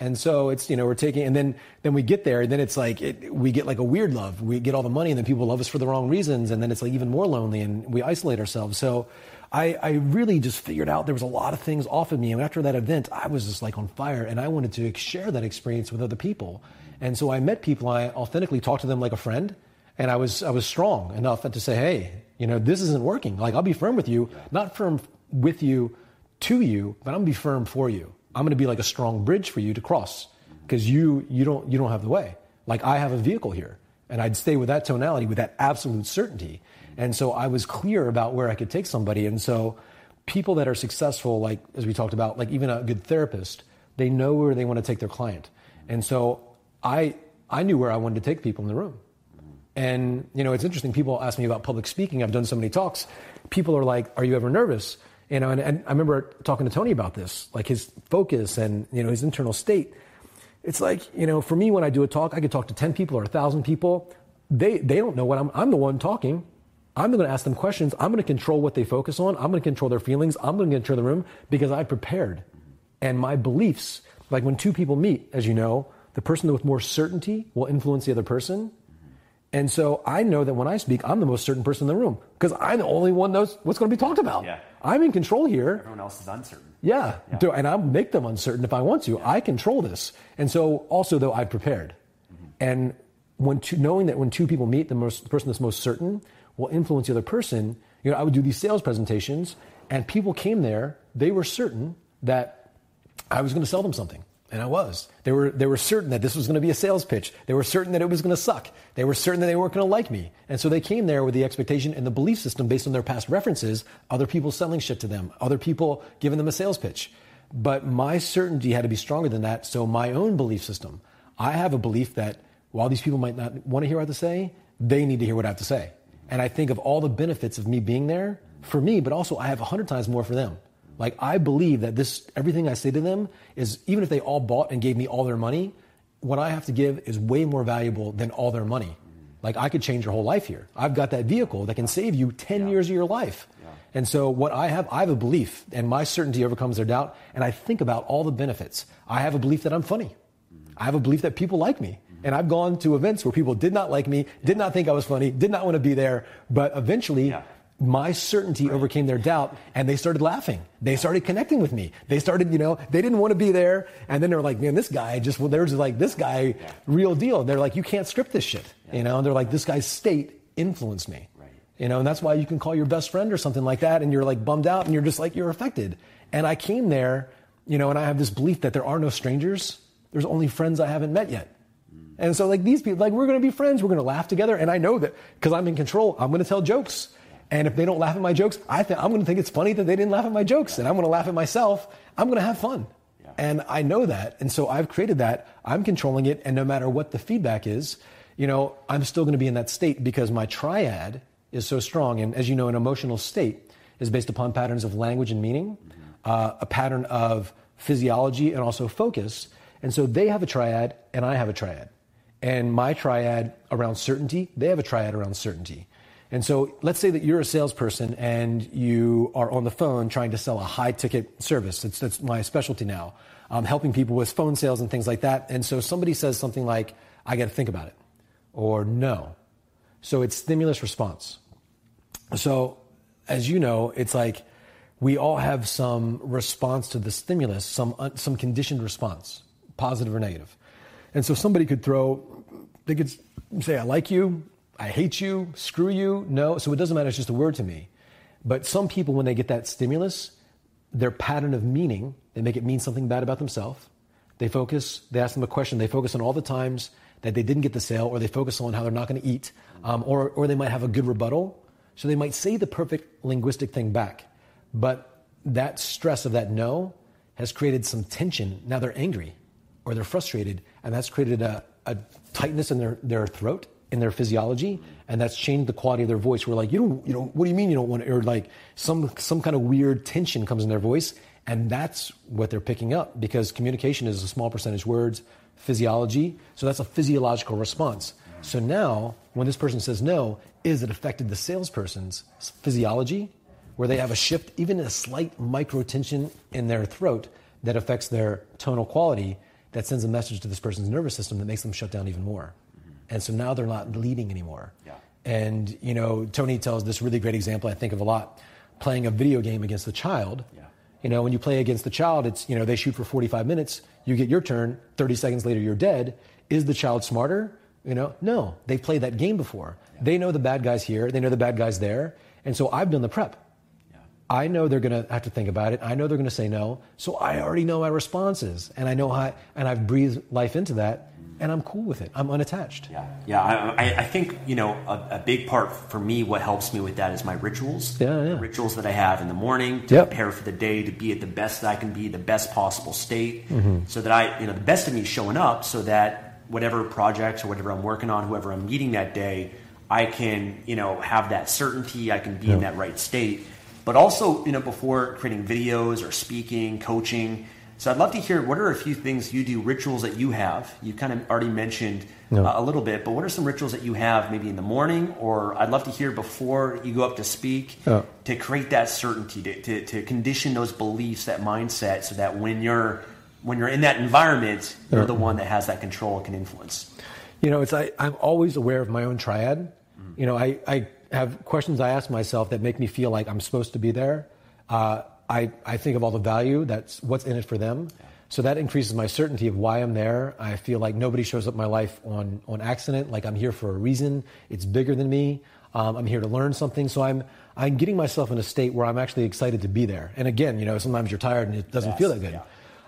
And so it's, you know, we're taking, and then, then we get there, and then it's like, it, we get like a weird love. We get all the money, and then people love us for the wrong reasons, and then it's like even more lonely, and we isolate ourselves. So I, I really just figured out there was a lot of things off of me. And after that event, I was just like on fire, and I wanted to share that experience with other people. And so I met people, I authentically talked to them like a friend, and I was, I was strong enough to say, hey, you know, this isn't working. Like, I'll be firm with you, not firm with you to you, but I'm gonna be firm for you. I'm to be like a strong bridge for you to cross because you, you, don't, you don't have the way. Like I have a vehicle here. And I'd stay with that tonality, with that absolute certainty. And so I was clear about where I could take somebody. And so people that are successful, like as we talked about, like even a good therapist, they know where they want to take their client. And so I, I knew where I wanted to take people in the room. And, you know, it's interesting. People ask me about public speaking. I've done so many talks. People are like, Are you ever nervous? You know, and, and I remember talking to Tony about this, like his focus and, you know, his internal state. It's like, you know, for me, when I do a talk, I could talk to 10 people or 1,000 people. They, they don't know what I'm, I'm the one talking. I'm going to ask them questions. I'm going to control what they focus on. I'm going to control their feelings. I'm going to control the room because I prepared. And my beliefs, like when two people meet, as you know, the person with more certainty will influence the other person. And so I know that when I speak, I'm the most certain person in the room because I'm the only one knows what's going to be talked about. Yeah. I'm in control here. Everyone else is uncertain. Yeah. yeah. And I'll make them uncertain if I want to. Yeah. I control this. And so also though I've prepared. Mm-hmm. And when two, knowing that when two people meet, the, most, the person that's most certain will influence the other person. You know, I would do these sales presentations and people came there. They were certain that I was going to sell them something. And I was. They were, they were certain that this was going to be a sales pitch. They were certain that it was going to suck. They were certain that they weren't going to like me. And so they came there with the expectation and the belief system based on their past references, other people selling shit to them, other people giving them a sales pitch. But my certainty had to be stronger than that. So my own belief system, I have a belief that while these people might not want to hear what I have to say, they need to hear what I have to say. And I think of all the benefits of me being there for me, but also I have a hundred times more for them. Like I believe that this everything I say to them is even if they all bought and gave me all their money, what I have to give is way more valuable than all their money. Like I could change your whole life here. I've got that vehicle that can save you 10 yeah. years of your life. Yeah. And so what I have, I have a belief and my certainty overcomes their doubt. And I think about all the benefits. I have a belief that I'm funny. Mm-hmm. I have a belief that people like me. Mm-hmm. And I've gone to events where people did not like me, did not think I was funny, did not want to be there. But eventually yeah my certainty overcame their doubt and they started laughing. They started connecting with me. They started, you know, they didn't want to be there. And then they're like, man, this guy just, well, they're just like, this guy, real deal. They're like, you can't script this shit. You know, and they're like, this guy's state influenced me. You know, and that's why you can call your best friend or something like that and you're like bummed out and you're just like, you're affected. And I came there, you know, and I have this belief that there are no strangers. There's only friends I haven't met yet. Mm. And so like these people, like we're going to be friends. We're going to laugh together. And I know that because I'm in control, I'm going to tell jokes. And if they don't laugh at my jokes, I th- I'm going to think it's funny that they didn't laugh at my jokes. And I'm going to laugh at myself. I'm going to have fun. Yeah. And I know that. And so I've created that. I'm controlling it. And no matter what the feedback is, you know, I'm still going to be in that state because my triad is so strong. And as you know, an emotional state is based upon patterns of language and meaning, mm-hmm. uh, a pattern of physiology and also focus. And so they have a triad and I have a triad. And my triad around certainty, they have a triad around certainty. And so let's say that you're a salesperson and you are on the phone trying to sell a high ticket service. That's my specialty now, um, helping people with phone sales and things like that. And so somebody says something like, I got to think about it, or no. So it's stimulus response. So as you know, it's like we all have some response to the stimulus, some, uh, some conditioned response, positive or negative. And so somebody could throw, they could say, I like you, I hate you, screw you, no. So it doesn't matter, it's just a word to me. But some people, when they get that stimulus, their pattern of meaning, they make it mean something bad about themselves. They focus, they ask them a question, they focus on all the times that they didn't get the sale, or they focus on how they're not going to eat, um, or, or they might have a good rebuttal. So they might say the perfect linguistic thing back. But that stress of that no has created some tension. Now they're angry or they're frustrated, and that's created a, a tightness in their, their throat in their physiology, and that's changed the quality of their voice. We're like, you don't, you know, what do you mean you don't want to, or like some, some kind of weird tension comes in their voice, and that's what they're picking up because communication is a small percentage words, physiology, so that's a physiological response. So now, when this person says no, is it affected the salesperson's physiology, where they have a shift, even a slight micro tension in their throat that affects their tonal quality, that sends a message to this person's nervous system that makes them shut down even more. And so now they're not leading anymore. Yeah. And, you know, Tony tells this really great example I think of a lot playing a video game against the child. Yeah. You know, when you play against the child, it's, you know, they shoot for 45 minutes, you get your turn, 30 seconds later, you're dead. Is the child smarter? You know, no, they've played that game before. Yeah. They know the bad guys here, they know the bad guys there. And so I've done the prep. I know they're going to have to think about it. I know they're going to say no. So I already know my responses, and I know how, and I've breathed life into that and I'm cool with it. I'm unattached. Yeah, yeah. I, I think you know a, a, big part for me. What helps me with that is my rituals. Yeah, yeah. rituals that I have in the morning to yep. prepare for the day, to be at the best that I can be, the best possible state, mm-hmm. so that I, you know, the best of me showing up, so that whatever projects or whatever I'm working on, whoever I'm meeting that day, I can, you know, have that certainty. I can be yep. in that right state. But also, you know, before creating videos or speaking, coaching so I'd love to hear what are a few things you do, rituals that you have. You kind of already mentioned uh, a little bit, but what are some rituals that you have maybe in the morning, or I'd love to hear before you go up to speak to create that certainty, to, to, to, condition those beliefs, that mindset, so that when you're when you're in that environment, you're the one that has that control and can influence. You know, it's I, I'm always aware of my own triad. Mm-hmm. You know, I, I have questions I ask myself that make me feel like I'm supposed to be there. Uh, I, I think of all the value that's what's in it for them. So that increases my certainty of why I'm there. I feel like nobody shows up in my life on, on accident. Like I'm here for a reason. It's bigger than me. Um, I'm here to learn something. So I'm, I'm getting myself in a state where I'm actually excited to be there. And again, you know, sometimes you're tired and it doesn't yes, feel that good. Yeah.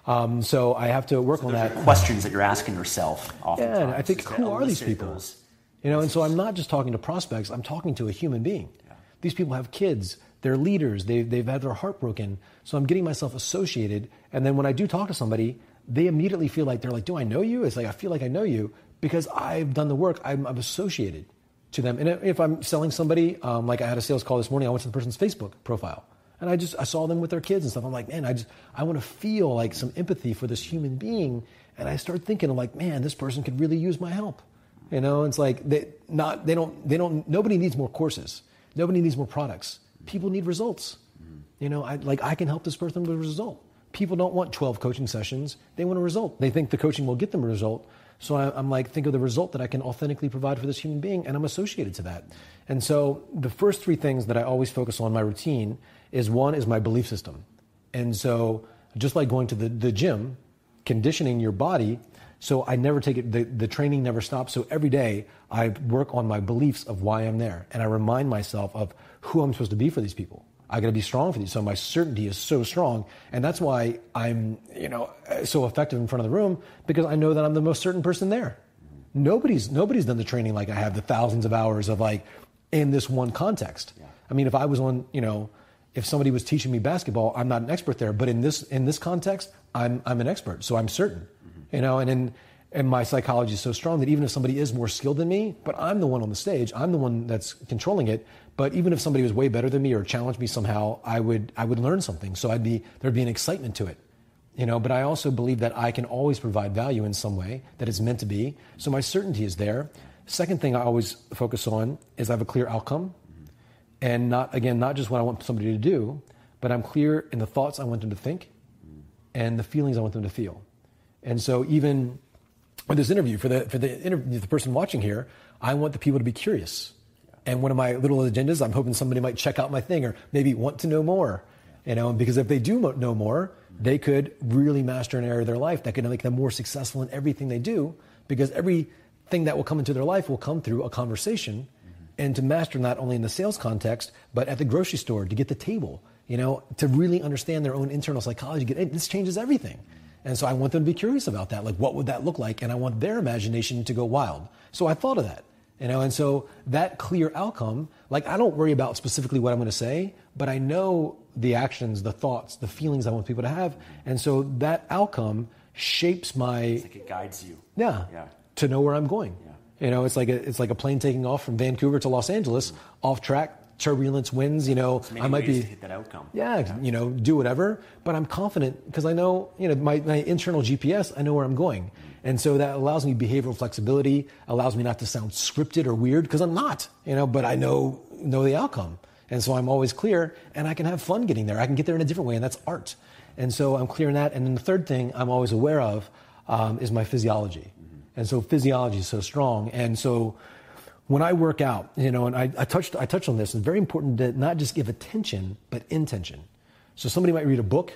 Um, so I have to work so on that. Questions that you're asking yourself. Yeah, I think who are these people? Those. You know, and so I'm not just talking to prospects. I'm talking to a human being. Yeah. These people have kids. They're leaders. They've, they've had their heart broken. So I'm getting myself associated. And then when I do talk to somebody, they immediately feel like they're like, do I know you? It's like, I feel like I know you because I've done the work. I'm, I'm associated to them. And if I'm selling somebody, um, like I had a sales call this morning, I went to the person's Facebook profile. And I just, I saw them with their kids and stuff. I'm like, man, I just, I want to feel like some empathy for this human being. And I start thinking, I'm like, man, this person could really use my help. You know, it's like they not, they don't, they don't, nobody needs more courses. Nobody needs more products people need results. You know, I, like I can help this person with a result. People don't want 12 coaching sessions. They want a result. They think the coaching will get them a result. So I, am like, think of the result that I can authentically provide for this human being, and I'm associated to that. And so the first three things that I always focus on in my routine is one is my belief system. And so just like going to the, the gym, conditioning your body so I never take it, the, the training never stops. So every day I work on my beliefs of why I'm there. And I remind myself of who I'm supposed to be for these people. I got to be strong for these. So my certainty is so strong, and that's why I'm, you know, so effective in front of the room because I know that I'm the most certain person there. Nobody's nobody's done the training like I have, the thousands of hours of like in this one context. Yeah. I mean, if I was on, you know, if somebody was teaching me basketball, I'm not an expert there, but in this in this context, I'm I'm an expert. So I'm certain. You know, and in and my psychology is so strong that even if somebody is more skilled than me, but I'm the one on the stage, I'm the one that's controlling it. But even if somebody was way better than me or challenged me somehow, I would I would learn something. So I'd be there'd be an excitement to it. You know, but I also believe that I can always provide value in some way, that it's meant to be. So my certainty is there. Second thing I always focus on is I have a clear outcome. and not again not just what I want somebody to do, but I'm clear in the thoughts I want them to think, and the feelings I want them to feel. And so even with this interview for the for the interview, the person watching here, I want the people to be curious. And one of my little agendas, I'm hoping somebody might check out my thing or maybe want to know more. You know, because if they do know more, they could really master an area of their life that could make them more successful in everything they do. Because everything that will come into their life will come through a conversation, mm-hmm. and to master not only in the sales context, but at the grocery store to get the table. You know, to really understand their own internal psychology. This changes everything. And so I want them to be curious about that. Like, what would that look like? And I want their imagination to go wild. So I thought of that. You know, and so that clear outcome, like I don't worry about specifically what I'm going to say, but I know the actions, the thoughts, the feelings I want people to have, and so that outcome shapes my. It's like it guides you. Yeah. Yeah. To know where I'm going. Yeah. You know, it's like a, it's like a plane taking off from Vancouver to Los Angeles, mm-hmm. off track, turbulence winds, you know, I might be hit that outcome. Yeah, yeah, you know, do whatever, but I'm confident because I know, you know, my, my internal GPS, I know where I'm going. And so that allows me behavioral flexibility, allows me not to sound scripted or weird because I'm not, you know, but I know know the outcome. And so I'm always clear and I can have fun getting there. I can get there in a different way and that's art. And so I'm clear in that. And then the third thing I'm always aware of um, is my physiology. And so physiology is so strong. And so when I work out, you know, and I, I, touched, I touched on this, it's very important to not just give attention, but intention. So somebody might read a book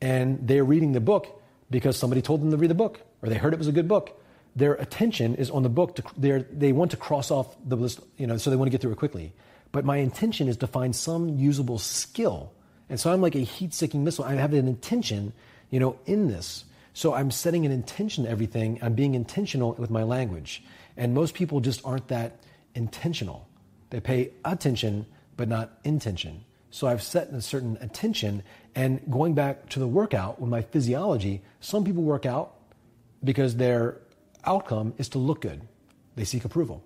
and they're reading the book because somebody told them to read the book or they heard it was a good book. Their attention is on the book. To, they want to cross off the list, you know, so they want to get through it quickly. But my intention is to find some usable skill. And so I'm like a heat seeking missile. I have an intention, you know, in this. So I'm setting an intention to everything. I'm being intentional with my language. And most people just aren't that intentional. They pay attention, but not intention. So I've set a certain attention. And going back to the workout with my physiology, some people work out because their outcome is to look good. They seek approval.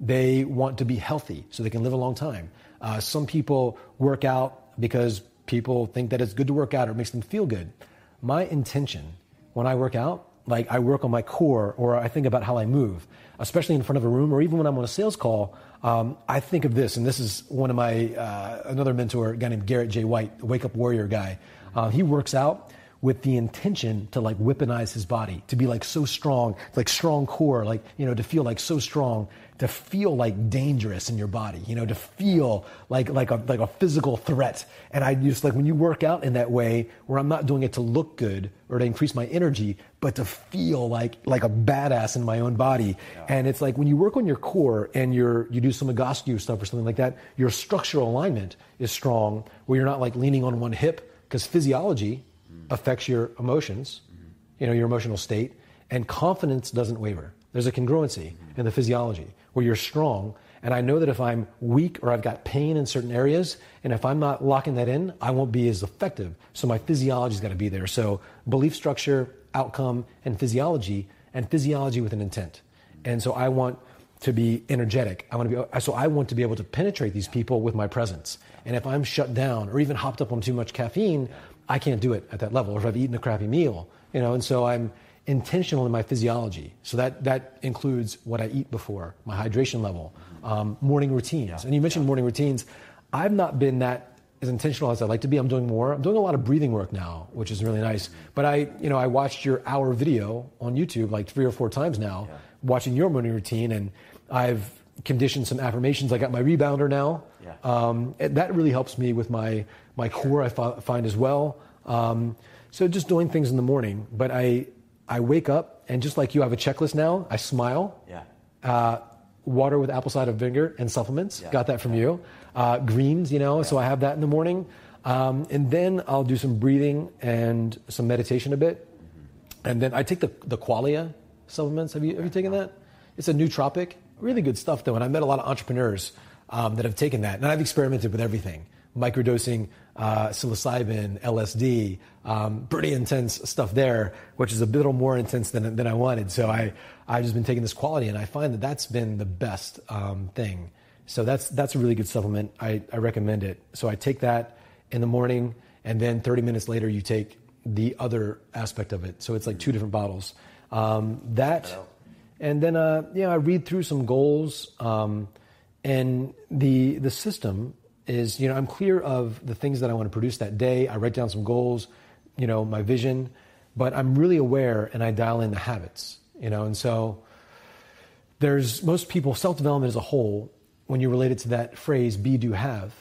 They want to be healthy so they can live a long time. Uh, some people work out because people think that it's good to work out or it makes them feel good. My intention when I work out like I work on my core or I think about how I move, especially in front of a room or even when I'm on a sales call. Um, I think of this, and this is one of my uh, another mentor, a guy named Garrett J. White, the Wake Up Warrior guy. Uh, he works out with the intention to like weaponize his body, to be like so strong, like strong core, like you know, to feel like so strong to feel like dangerous in your body, you know, to feel like, like a, like a physical threat. And I just like when you work out in that way where I'm not doing it to look good or to increase my energy, but to feel like, like a badass in my own body. Yeah. And it's like when you work on your core and you're, you do some Egoscue stuff or something like that, your structural alignment is strong where you're not like leaning on one hip because physiology mm. affects your emotions, mm-hmm. you know, your emotional state and confidence doesn't waver. There's a congruency mm-hmm. in the physiology where you're strong. And I know that if I'm weak or I've got pain in certain areas, and if I'm not locking that in, I won't be as effective. So my physiology's got to be there. So belief structure, outcome, and physiology, and physiology with an intent. And so I want to be energetic. I want to be so I want to be able to penetrate these people with my presence. And if I'm shut down or even hopped up on too much caffeine, I can't do it at that level. Or if I've eaten a crappy meal, you know. And so I'm intentional in my physiology. So that, that includes what I eat before, my hydration level, um, morning routines. Yeah. And you mentioned yeah. morning routines. I've not been that as intentional as I'd like to be. I'm doing more. I'm doing a lot of breathing work now, which is really nice. But I, you know, I watched your hour video on YouTube like three or four times now, yeah. watching your morning routine, and I've conditioned some affirmations. I got my rebounder now. Yeah. Um, that really helps me with my my core. I find as well. Um, so just doing things in the morning, but I I wake up and just like you, I have a checklist now. I smile. Yeah. Uh, water with apple cider vinegar and supplements. Yeah. Got that from yeah. you. Uh, greens, you know, yeah. so I have that in the morning. Um, and then I'll do some breathing and some meditation a bit. Mm-hmm. And then I take the, the Qualia supplements. Have you, have you taken that? It's a nootropic. Really good stuff, though. And I met a lot of entrepreneurs um, that have taken that. And I've experimented with everything microdosing uh, psilocybin, LSD, um, pretty intense stuff there, which is a little more intense than, than I wanted. So I, I've just been taking this Qualia and I find that that's been the best um, thing. So that's, that's a really good supplement. I, I recommend it. So I take that in the morning, and then 30 minutes later, you take the other aspect of it. So it's like two different bottles. Um, that, and then, uh, yeah, I read through some goals, um, and the, the system is, you know, I'm clear of the things that I want to produce that day. I write down some goals, you know, my vision, but I'm really aware and I dial in the habits, you know, and so there's most people, self development as a whole, when you relate it to that phrase, be, do, have,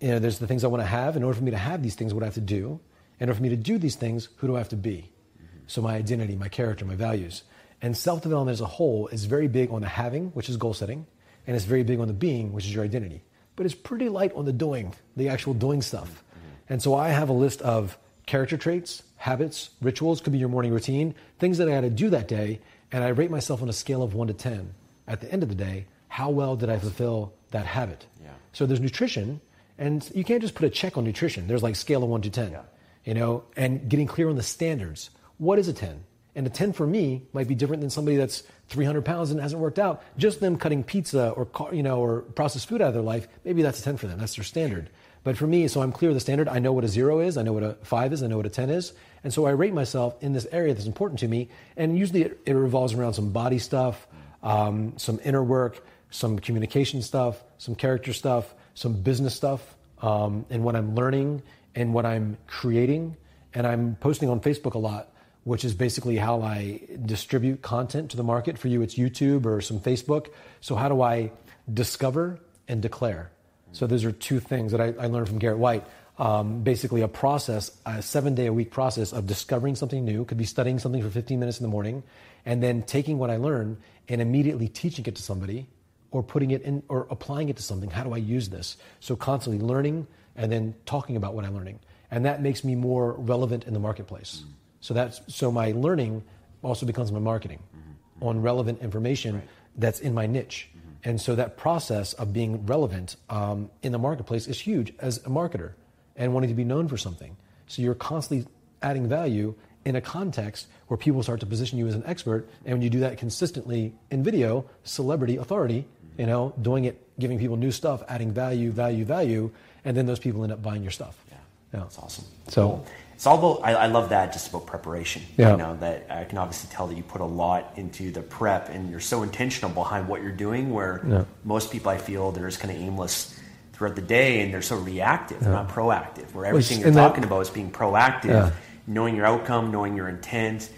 you know, there's the things I want to have. In order for me to have these things, what I have to do. In order for me to do these things, who do I have to be? Mm-hmm. So my identity, my character, my values. And self development as a whole is very big on the having, which is goal setting, and it's very big on the being, which is your identity. But it's pretty light on the doing, the actual doing stuff. And so I have a list of character traits, habits, rituals, could be your morning routine, things that I had to do that day, and I rate myself on a scale of one to 10. At the end of the day, how well did I fulfill that habit? Yeah. So there's nutrition, and you can't just put a check on nutrition. There's like scale of one to 10, yeah. you know, and getting clear on the standards. What is a 10? And a 10 for me might be different than somebody that's 300 pounds and hasn't worked out. Just them cutting pizza or, you know, or processed food out of their life, maybe that's a 10 for them. That's their standard. But for me, so I'm clear of the standard. I know what a zero is. I know what a five is. I know what a 10 is. And so I rate myself in this area that's important to me. And usually it, it revolves around some body stuff, um, some inner work, some communication stuff, some character stuff, some business stuff, um, and what I'm learning and what I'm creating. And I'm posting on Facebook a lot, which is basically how I distribute content to the market. For you, it's YouTube or some Facebook. So, how do I discover and declare? So, those are two things that I, I learned from Garrett White. Um, basically, a process, a seven day a week process of discovering something new, could be studying something for 15 minutes in the morning, and then taking what I learn and immediately teaching it to somebody or putting it in or applying it to something. How do I use this? So constantly learning and then talking about what I'm learning. And that makes me more relevant in the marketplace. Mm-hmm. So that's so my learning also becomes my marketing mm-hmm. on relevant information right. that's in my niche. Mm-hmm. And so that process of being relevant um, in the marketplace is huge as a marketer and wanting to be known for something. So you're constantly adding value in a context where people start to position you as an expert. And when you do that consistently in video, celebrity authority, you know, doing it, giving people new stuff, adding value, value, value, and then those people end up buying your stuff. Yeah, yeah. that's awesome. So cool. It's all about. I, I, love that just about preparation. Yeah, you know that I can obviously tell that you put a lot into the prep, and you're so intentional behind what you're doing. Where yeah. most people, I feel, they're just kind of aimless throughout the day, and they're so reactive, yeah. not proactive. Where everything you're talking that, about is being proactive, yeah. knowing your outcome, knowing your intent,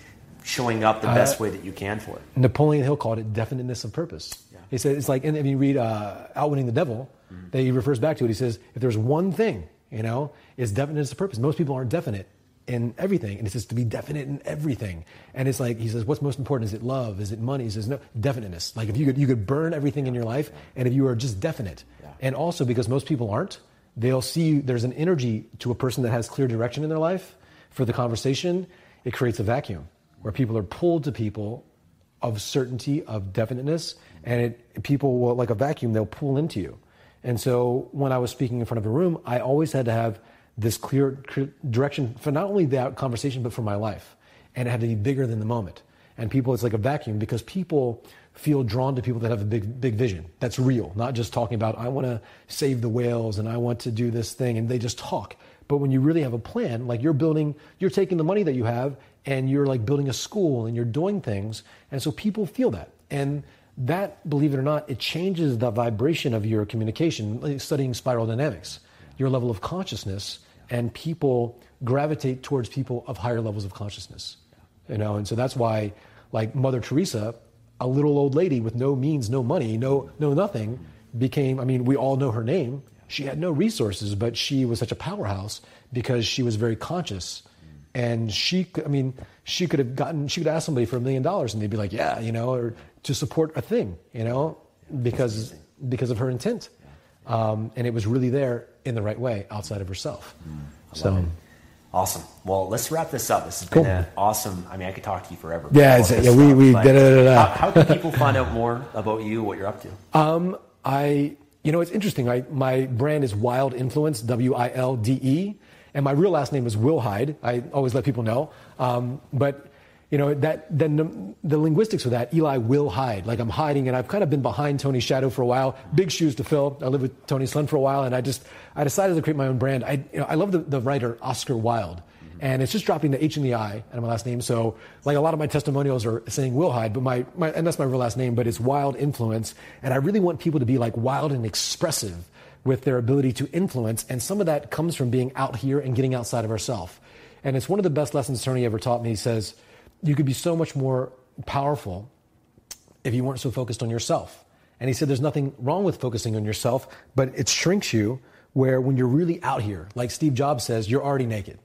showing up the uh, best way that you can for it. Napoleon Hill called it definiteness of purpose. He says it's like, and if you read uh, Outwitting the Devil, mm-hmm. that he refers back to it. He says, if there's one thing, you know, is definite as a purpose. Most people aren't definite in everything, and he says to be definite in everything. And it's like he says, what's most important? Is it love? Is it money? He says no, definiteness. Like if you could you could burn everything in your life, and if you are just definite, yeah. and also because most people aren't, they'll see there's an energy to a person that has clear direction in their life for the conversation. It creates a vacuum where people are pulled to people of certainty, of definiteness, and it, people will, like a vacuum, they'll pull into you. And so when I was speaking in front of a room, I always had to have this clear, clear direction for not only that conversation, but for my life. And it had to be bigger than the moment. And people, it's like a vacuum because people feel drawn to people that have a big, big vision. That's real, not just talking about, I want to save the whales and I want to do this thing. And they just talk. But when you really have a plan, like you're building, you're taking the money that you have and you're like building a school and you're doing things. And so people feel that. And that, believe it or not, it changes the vibration of your communication, like studying spiral dynamics, your level of consciousness, and people gravitate towards people of higher levels of consciousness. You know, and so that's why, like Mother Teresa, a little old lady with no means, no money, no, no nothing, became, I mean, we all know her name. She had no resources, but she was such a powerhouse because she was very conscious and she i mean she could have gotten she could ask somebody for a million dollars and they'd be like yeah you know or to support a thing you know because because of her intent um, and it was really there in the right way outside of herself mm, so it. awesome well let's wrap this up this has cool. been awesome i mean i could talk to you forever yeah, yeah we, we did how, how can people find out more about you what you're up to um, i you know it's interesting I, my brand is Wilde Influence w-i-l-d-e and my real last name is Wilhide. I always let people know. Um, but you know that then the, the, linguistics of that Eli will hide. Like I'm hiding, and I've kind of been behind Tony's shadow for a while. Big shoes to fill. I lived with tony son for a while, and I just I decided to create my own brand. I you know I love the, the writer Oscar Wilde. Mm-hmm. And it's just dropping the H and the I out of my last name. So, like a lot of my testimonials are saying Wilhide, but my, my, and that's my real last name, but it's Wilde Influence. And I really want people to be like wild and expressive with their ability to influence. And some of that comes from being out here and getting outside of ourselves. And it's one of the best lessons Tony ever taught me. He says, You could be so much more powerful if you weren't so focused on yourself. And he said, There's nothing wrong with focusing on yourself, but it shrinks you where when you're really out here, like Steve Jobs says, you're already naked.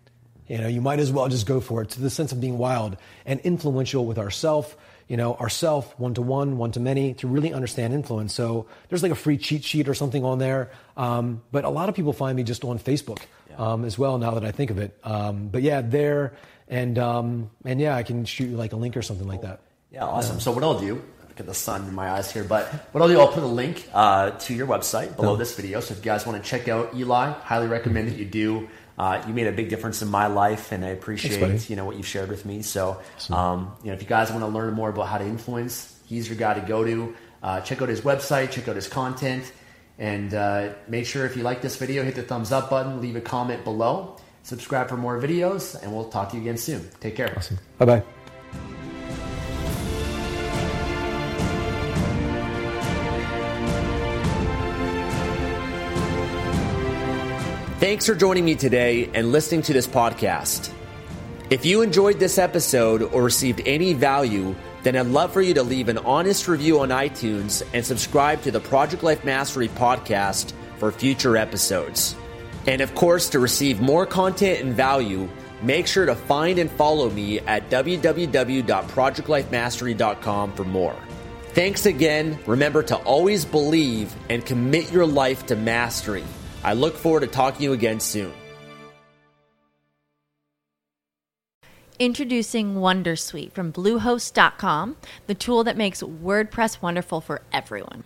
You know, you might as well just go for it to the sense of being wild and influential with ourself, you know, ourself, one to one, one to many, to really understand influence. So there's like a free cheat sheet or something on there. Um, but a lot of people find me just on Facebook um, as well now that I think of it. Um, but yeah, there and um, and yeah, I can shoot you like a link or something like that. Yeah, awesome. Uh, so what I'll do, get the sun in my eyes here, but what I'll do, I'll put a link uh, to your website below oh. this video. So if you guys want to check out Eli, highly recommend that you do. Uh, you made a big difference in my life, and I appreciate Thanks, you know what you've shared with me. So, um, you know, if you guys want to learn more about how to influence, he's your guy to go to. Uh, check out his website, check out his content, and uh, make sure if you like this video, hit the thumbs up button, leave a comment below, subscribe for more videos, and we'll talk to you again soon. Take care. Awesome. Bye bye. Thanks for joining me today and listening to this podcast. If you enjoyed this episode or received any value, then I'd love for you to leave an honest review on iTunes and subscribe to the Project Life Mastery podcast for future episodes. And of course, to receive more content and value, make sure to find and follow me at www.projectlifemastery.com for more. Thanks again. Remember to always believe and commit your life to mastery. I look forward to talking to you again soon. Introducing Wondersuite from Bluehost.com, the tool that makes WordPress wonderful for everyone.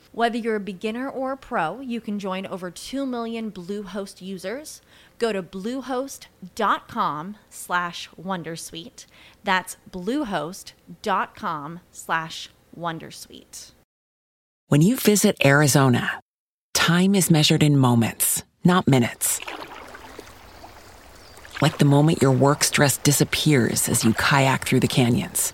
Whether you're a beginner or a pro, you can join over 2 million Bluehost users. Go to bluehost.com slash wondersuite. That's bluehost.com slash wondersuite. When you visit Arizona, time is measured in moments, not minutes. Like the moment your work stress disappears as you kayak through the canyons